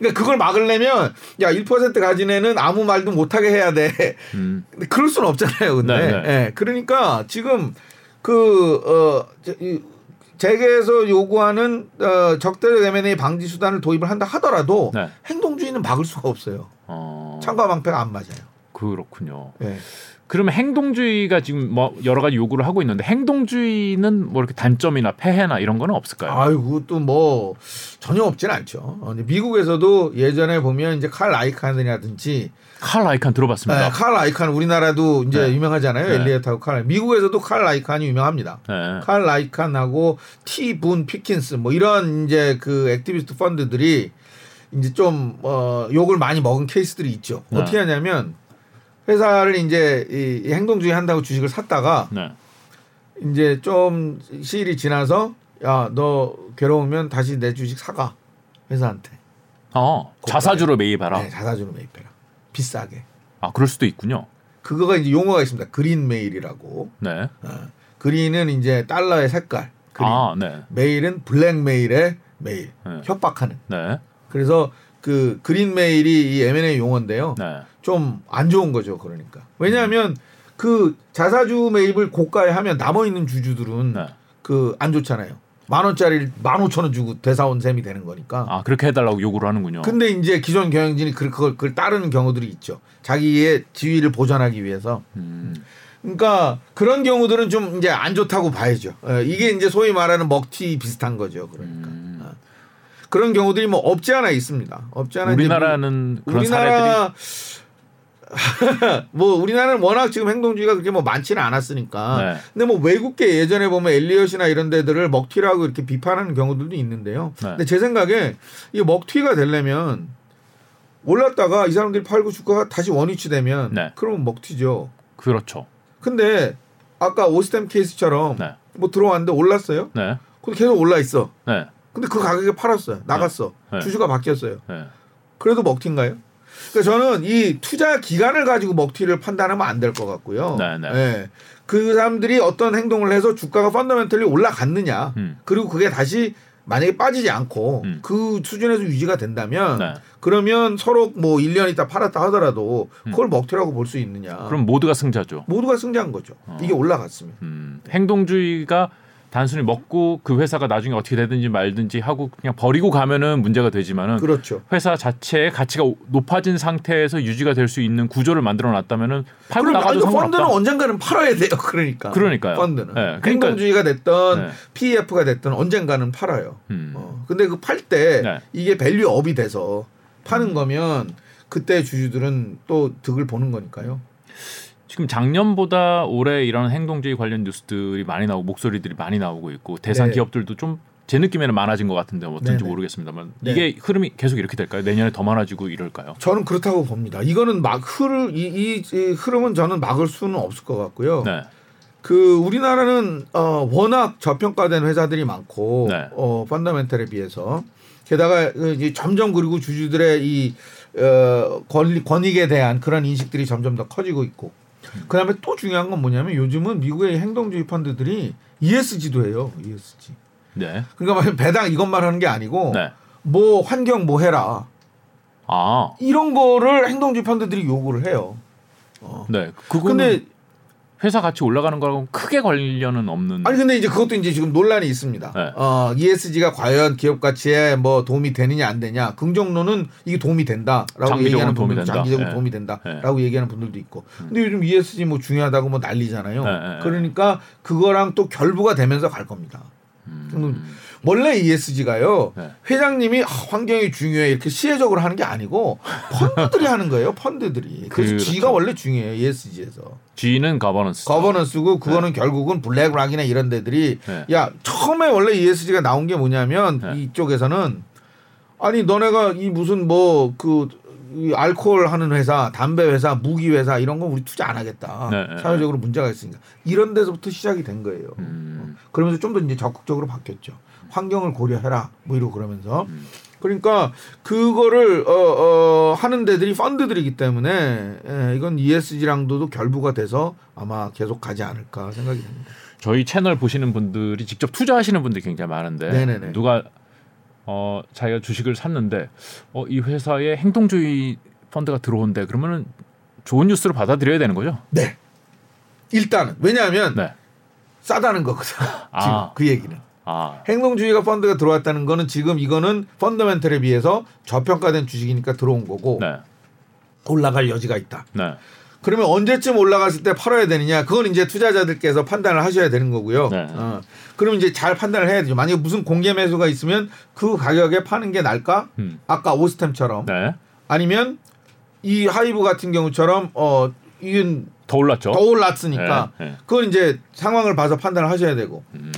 그러니까 그걸 막으려면 야 1% 가진 애는 아무 말도 못하게 해야 돼. 음. 근데 그럴 수는 없잖아요. 근데 네, 네. 예. 그러니까 지금 그어 재계에서 요구하는 어, 적대적 M&A 방지 수단을 도입을 한다 하더라도 네. 행동주의는 막을 수가 없어요. 어... 창과 방패가 안 맞아요. 그렇군요. 네. 그러면 행동주의가 지금 뭐 여러 가지 요구를 하고 있는데 행동주의는 뭐 이렇게 단점이나 폐해나 이런 거는 없을까요? 아이고 또 뭐 전혀 없지는 않죠. 어, 미국에서도 예전에 보면 이제 칼 아이칸이라든지 칼 아이칸 들어봤습니다. 네, 칼 아이칸 우리나라도 이제 네. 유명하잖아요. 네. 엘리엇하고 칼. 미국에서도 칼 아이칸이 유명합니다. 네. 칼 아이칸하고 티분 피켄스 뭐 이런 이제 그 activist 펀드들이 이제 좀 어, 욕을 많이 먹은 케이스들이 있죠. 네. 어떻게 하냐면 회사를 이제 이 행동 주의 한다고 주식을 샀다가 네. 이제 좀 시일이 지나서 야 너 괴로우면 다시 내 주식 사가 회사한테. 어 자사주로 매입하라. 네, 자사주로 매입해라. 비싸게. 아 그럴 수도 있군요. 그거가 이제 용어가 있습니다. green mail이라고. 네. 어, green은 이제 달러의 색깔. green. 아, 네. mail은 blackmail의 mail. 네. 협박하는. 네. 그래서 그 green mail이 이 M&A 용어인데요. 네. 좀 안 좋은 거죠. 그러니까 왜냐하면 그 자사주 매입을 고가에 하면 남아 있는 주주들은 네. 그안 좋잖아요. 만 원짜리 만 오천 원 주고 되사온 셈이 되는 거니까. 아 그렇게 해달라고 요구를 하는군요. 근데 이제 기존 경영진이 그걸, 그걸 따르는 경우들이 있죠. 자기의 지위를 보존하기 위해서. 음. 그러니까 그런 경우들은 좀 이제 안 좋다고 봐야죠. 예, 이게 이제 소위 말하는 먹튀 비슷한 거죠. 그러니까. 음. 어. 그런 경우들이 뭐 없지 않아 있습니다. 없지 않아 우리나라는 그런 우리나라 사례들이 뭐 우리나라는 워낙 지금 행동주의가 그렇게 뭐 많지는 않았으니까. 네. 근데 뭐 외국계 예전에 보면 엘리엇이나 이런 데들을 먹튀라고 이렇게 비판하는 경우들도 있는데요. 네. 근데 제 생각에 이 먹튀가 되려면 올랐다가 이 사람들이 팔고 주가가 다시 원위치 되면 네. 그러면 먹튀죠. 그렇죠. 근데 아까 오스템 케이스처럼 네. 뭐 들어왔는데 올랐어요. 네. 근데 계속 올라 있어. 네. 근데 그 가격에 팔았어요. 나갔어. 네. 주주가 바뀌었어요. 그래도 먹튀인가요? 그러니까 저는 이 투자 기간을 가지고 먹튀를 판단하면 안 될 것 같고요. 네, 네. 네. 그 사람들이 어떤 행동을 해서 주가가 펀더멘털리 올라갔느냐, 음. 그리고 그게 다시 만약에 빠지지 않고 음. 그 수준에서 유지가 된다면 네. 그러면 서로 뭐 1년 있다 팔았다 하더라도 음. 그걸 먹튀라고 볼 수 있느냐. 그럼 모두가 승자죠. 모두가 승자인 거죠. 어. 이게 올라갔으면. 음. 행동주의가 단순히 먹고 그 회사가 나중에 어떻게 되든지 말든지 하고 그냥 버리고 가면은 문제가 되지만은 그렇죠. 회사 자체의 가치가 높아진 상태에서 유지가 될 수 있는 구조를 만들어 놨다면은 팔고 나가도 상관없다. 펀드는 언젠가는 팔아야 돼요. 그러니까. 그러니까요. 펀드는. 네. 그러니까 행동주의가 됐던 네. PEF가 됐던 언젠가는 팔아요. 음. 어. 근데 그 팔때 네. 이게 밸류업이 돼서 파는 음. 거면 그때 주주들은 또 득을 보는 거니까요. 지금 작년보다 올해 이런 행동주의 관련 뉴스들이 많이 나오고 목소리들이 많이 나오고 있고 대상 네. 기업들도 좀 제 느낌에는 많아진 것 같은데 어떤지 네네. 모르겠습니다만 네. 이게 흐름이 계속 이렇게 될까요? 내년에 더 많아지고 이럴까요? 저는 그렇다고 봅니다. 이거는 막 흐를 이, 이, 이 흐름은 저는 막을 수는 없을 것 같고요. 네. 그 우리나라는 어 워낙 저평가된 회사들이 많고 네. 어 펀더멘털에 비해서 게다가 그 이제 점점 그리고 주주들의 이 어, 권리, 권익에 대한 그런 인식들이 점점 더 커지고 있고 그다음에 또 중요한 건 뭐냐면 요즘은 미국의 행동주의 펀드들이 ESG도 해요. ESG. 네. 그러니까 막 배당 이것만 하는 게 아니고 네. 뭐 환경 뭐 해라 아, 이런 거를 행동주의 펀드들이 요구를 해요. 네. 그거는 근데 회사 가치 올라가는 거랑 크게 관련은 없는. 아니 근데 이제 그것도 이제 지금 논란이 있습니다. 네. 어, ESG가 과연 기업 가치에 뭐 도움이 되느냐 안 되냐. 긍정론은 이게 도움이 된다라고 얘기하는 도움이 분들, 된다. 장기적으로 네. 도움이 된다라고 얘기하는 분들도 있고. 근데 요즘 ESG 뭐 중요하다고 뭐 난리잖아요. 네, 네, 네. 그러니까 그거랑 또 결부가 되면서 갈 겁니다. 음. 원래 ESG가요. 네. 회장님이 아, 환경이 중요해 이렇게 시혜적으로 하는 게 아니고 펀드들이 하는 거예요. 펀드들이. 그래서 그렇죠. G가 원래 중요해요. ESG에서. G는 governance. governance고 그거는 결국은 블랙락이나 이런 데들이 네. 야 처음에 원래 ESG가 나온 게 뭐냐면 네. 이쪽에서는 아니 너네가 이 무슨 뭐그 이 알코올 하는 회사, 담배 회사, 무기 회사 이런 거 우리 투자 안 하겠다. 네, 네, 사회적으로 문제가 있으니까 이런 데서부터 시작이 된 거예요. 음. 그러면서 좀 더 이제 적극적으로 바뀌었죠. 환경을 고려해라 뭐 이러고 그러면서 음. 그러니까 그거를 어, 어, 하는 데들이 펀드들이기 때문에 예, 이건 ESG랑도 결부가 돼서 아마 계속 가지 않을까 생각이 됩니다. 저희 채널 보시는 분들이 직접 투자하시는 분들이 굉장히 많은데 네네네. 누가 어 자기가 주식을 샀는데 어 이 회사에 행동주의 펀드가 들어온대 그러면은 좋은 뉴스로 받아들여야 되는 거죠? 네. 일단은 왜냐하면 네. 싸다는 거거든. 지금 아. 그 얘기는. 아, 행동주의가 펀드가 들어왔다는 거는 지금 이거는 펀더멘털에 비해서 저평가된 주식이니까 들어온 거고 네, 올라갈 여지가 있다. 네, 그러면 언제쯤 올라갔을 때 팔아야 되느냐? 그건 이제 투자자들께서 판단을 하셔야 되는 거고요. 네. 어. 그럼 이제 잘 판단을 해야 되죠. 만약에 무슨 공개 매수가 있으면 그 가격에 파는 게 날까? 음. 아까 오스템처럼 네. 아니면 이 하이브 같은 경우처럼 어 이건 더 올랐죠. 더 올랐으니까 네, 네. 그건 이제 상황을 봐서 판단을 하셔야 되고. 음,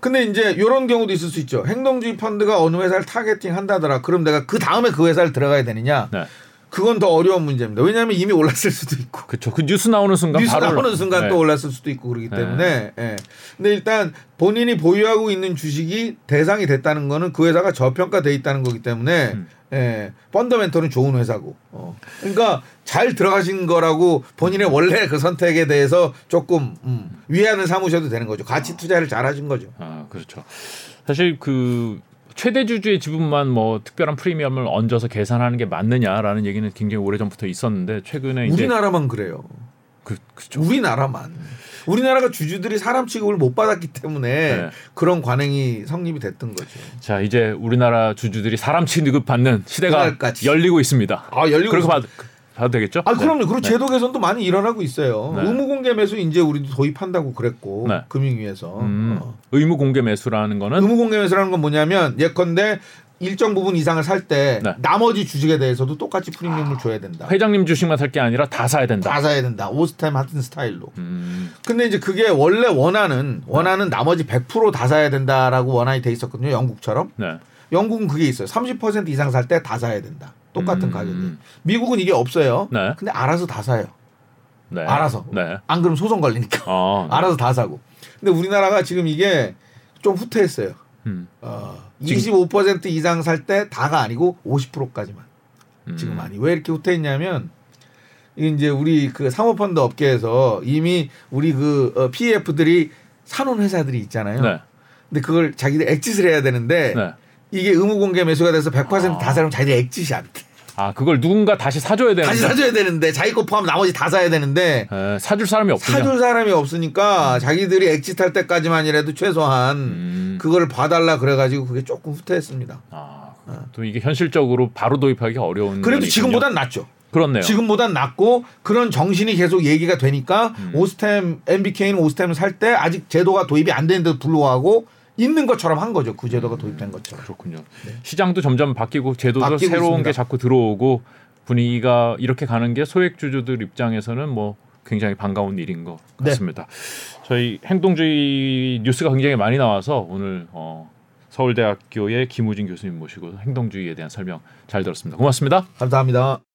근데 이제 이런 경우도 있을 수 있죠. 행동주의 펀드가 어느 회사를 targeting 한다더라. 그럼 내가 그 다음에 그 회사를 들어가야 되느냐? 네, 그건 더 어려운 문제입니다. 왜냐하면 이미 올랐을 수도 있고. 그렇죠. 그 뉴스 나오는 순간 뉴스 나오는 올라- 순간 네. 또 올랐을 수도 있고 그렇기 네. 때문에 예. 근데 일단 본인이 보유하고 있는 주식이 대상이 됐다는 거는 그 회사가 저평가돼 있다는 거기 때문에 음. 예. fundamental은 좋은 회사고 어. 그러니까 잘 들어가신 거라고 본인의 원래 그 선택에 대해서 조금 음, 위안을 삼으셔도 되는 거죠 가치 투자를 잘 하신 거죠 아, 그렇죠. 사실 그 최대 주주의 지분만 뭐 특별한 프리미엄을 얹어서 계산하는 게 맞느냐라는 얘기는 굉장히 오래 전부터 있었는데 최근에 이제 우리나라만 그래요 그 그렇죠. 우리나라만 우리나라가 주주들이 사람 취급을 못 받았기 때문에 네. 그런 관행이 성립이 됐던 거죠 자 이제 우리나라 주주들이 사람 취급 받는 시대가. 열리고 있습니다. 아 열리고 그렇게 있습니다. 봐도, 되겠죠? 아 그럼요. 그리고 네. 제도 개선도 많이 일어나고 있어요. 네. 의무 공개 매수 이제 우리도 도입한다고 그랬고 네. 금융위에서 음, 어. 의무 공개 매수라는 거는 의무 공개 매수라는 건 뭐냐면 예컨대 일정 부분 이상을 살때 네. 나머지 주식에 대해서도 똑같이 프리미엄을 줘야 된다. 회장님 주식만 살 게 아니라 다 사야 된다. 다 사야 된다. 오스템 같은 스타일로. 음, 근데 이제 그게 원래 원하는 원하는 나머지 100%다 사야 된다라고 원안이 돼 있었거든요. 영국처럼. 네. 영국은 그게 있어요. 30% 이상 살 때 다 사야 된다. 똑같은 음. 가격이. 미국은 이게 없어요. 네. 근데 알아서 다 사요. 네. 알아서. 네. 안 그러면 소송 걸리니까. 어, 알아서 다 사고. 근데 우리나라가 지금 이게 좀 후퇴했어요. 음, 어, 25% 이상 살 때 다가 아니고 50%까지만. 음. 지금 많이. 왜 이렇게 후퇴했냐면 이제 우리 그 사모펀드 업계에서 이미 우리 그 어, PF들이 사놓은 회사들이 있잖아요. 네. 근데 그걸 자기들 엑짓을 해야 되는데 네. 이게 의무 공개 매수가 돼서 100%다 아. 사면 자기들 엑짓이 안 돼. 아 그걸 누군가 다시 사줘야 되는. 다시 사줘야 되는데 자기 거 포함 나머지 다 사야 되는데 에, 사줄 사람이 없군요. 사줄 사람이 없으니까 자기들이 엑짓할 때까지만이라도 최소한 음. 그걸 봐달라 그래가지고 그게 조금 후퇴했습니다. 아, 또 이게 현실적으로 바로 도입하기 어려운. 그래도. 지금보단 낫죠. 그렇네요. 지금보단 낫고 그런 정신이 계속 얘기가 되니까 음. 오스템 MBK는 오스템을 살 때 아직 제도가 도입이 안 되는데도 불구하고 있는 것처럼 한 거죠. 그 제도가 도입된 것처럼. 그렇군요. 시장도 점점 바뀌고 제도도 네. 바뀌고 새로운 있습니다. 게 자꾸 들어오고 분위기가 이렇게 가는 게 소액 주주들 입장에서는 뭐 굉장히 반가운 일인 것 네. 같습니다. 저희 행동주의 뉴스가 굉장히 많이 나와서 오늘 어, 서울대학교의 김우진 교수님 모시고 행동주의에 대한 설명 잘 들었습니다. 고맙습니다. 감사합니다.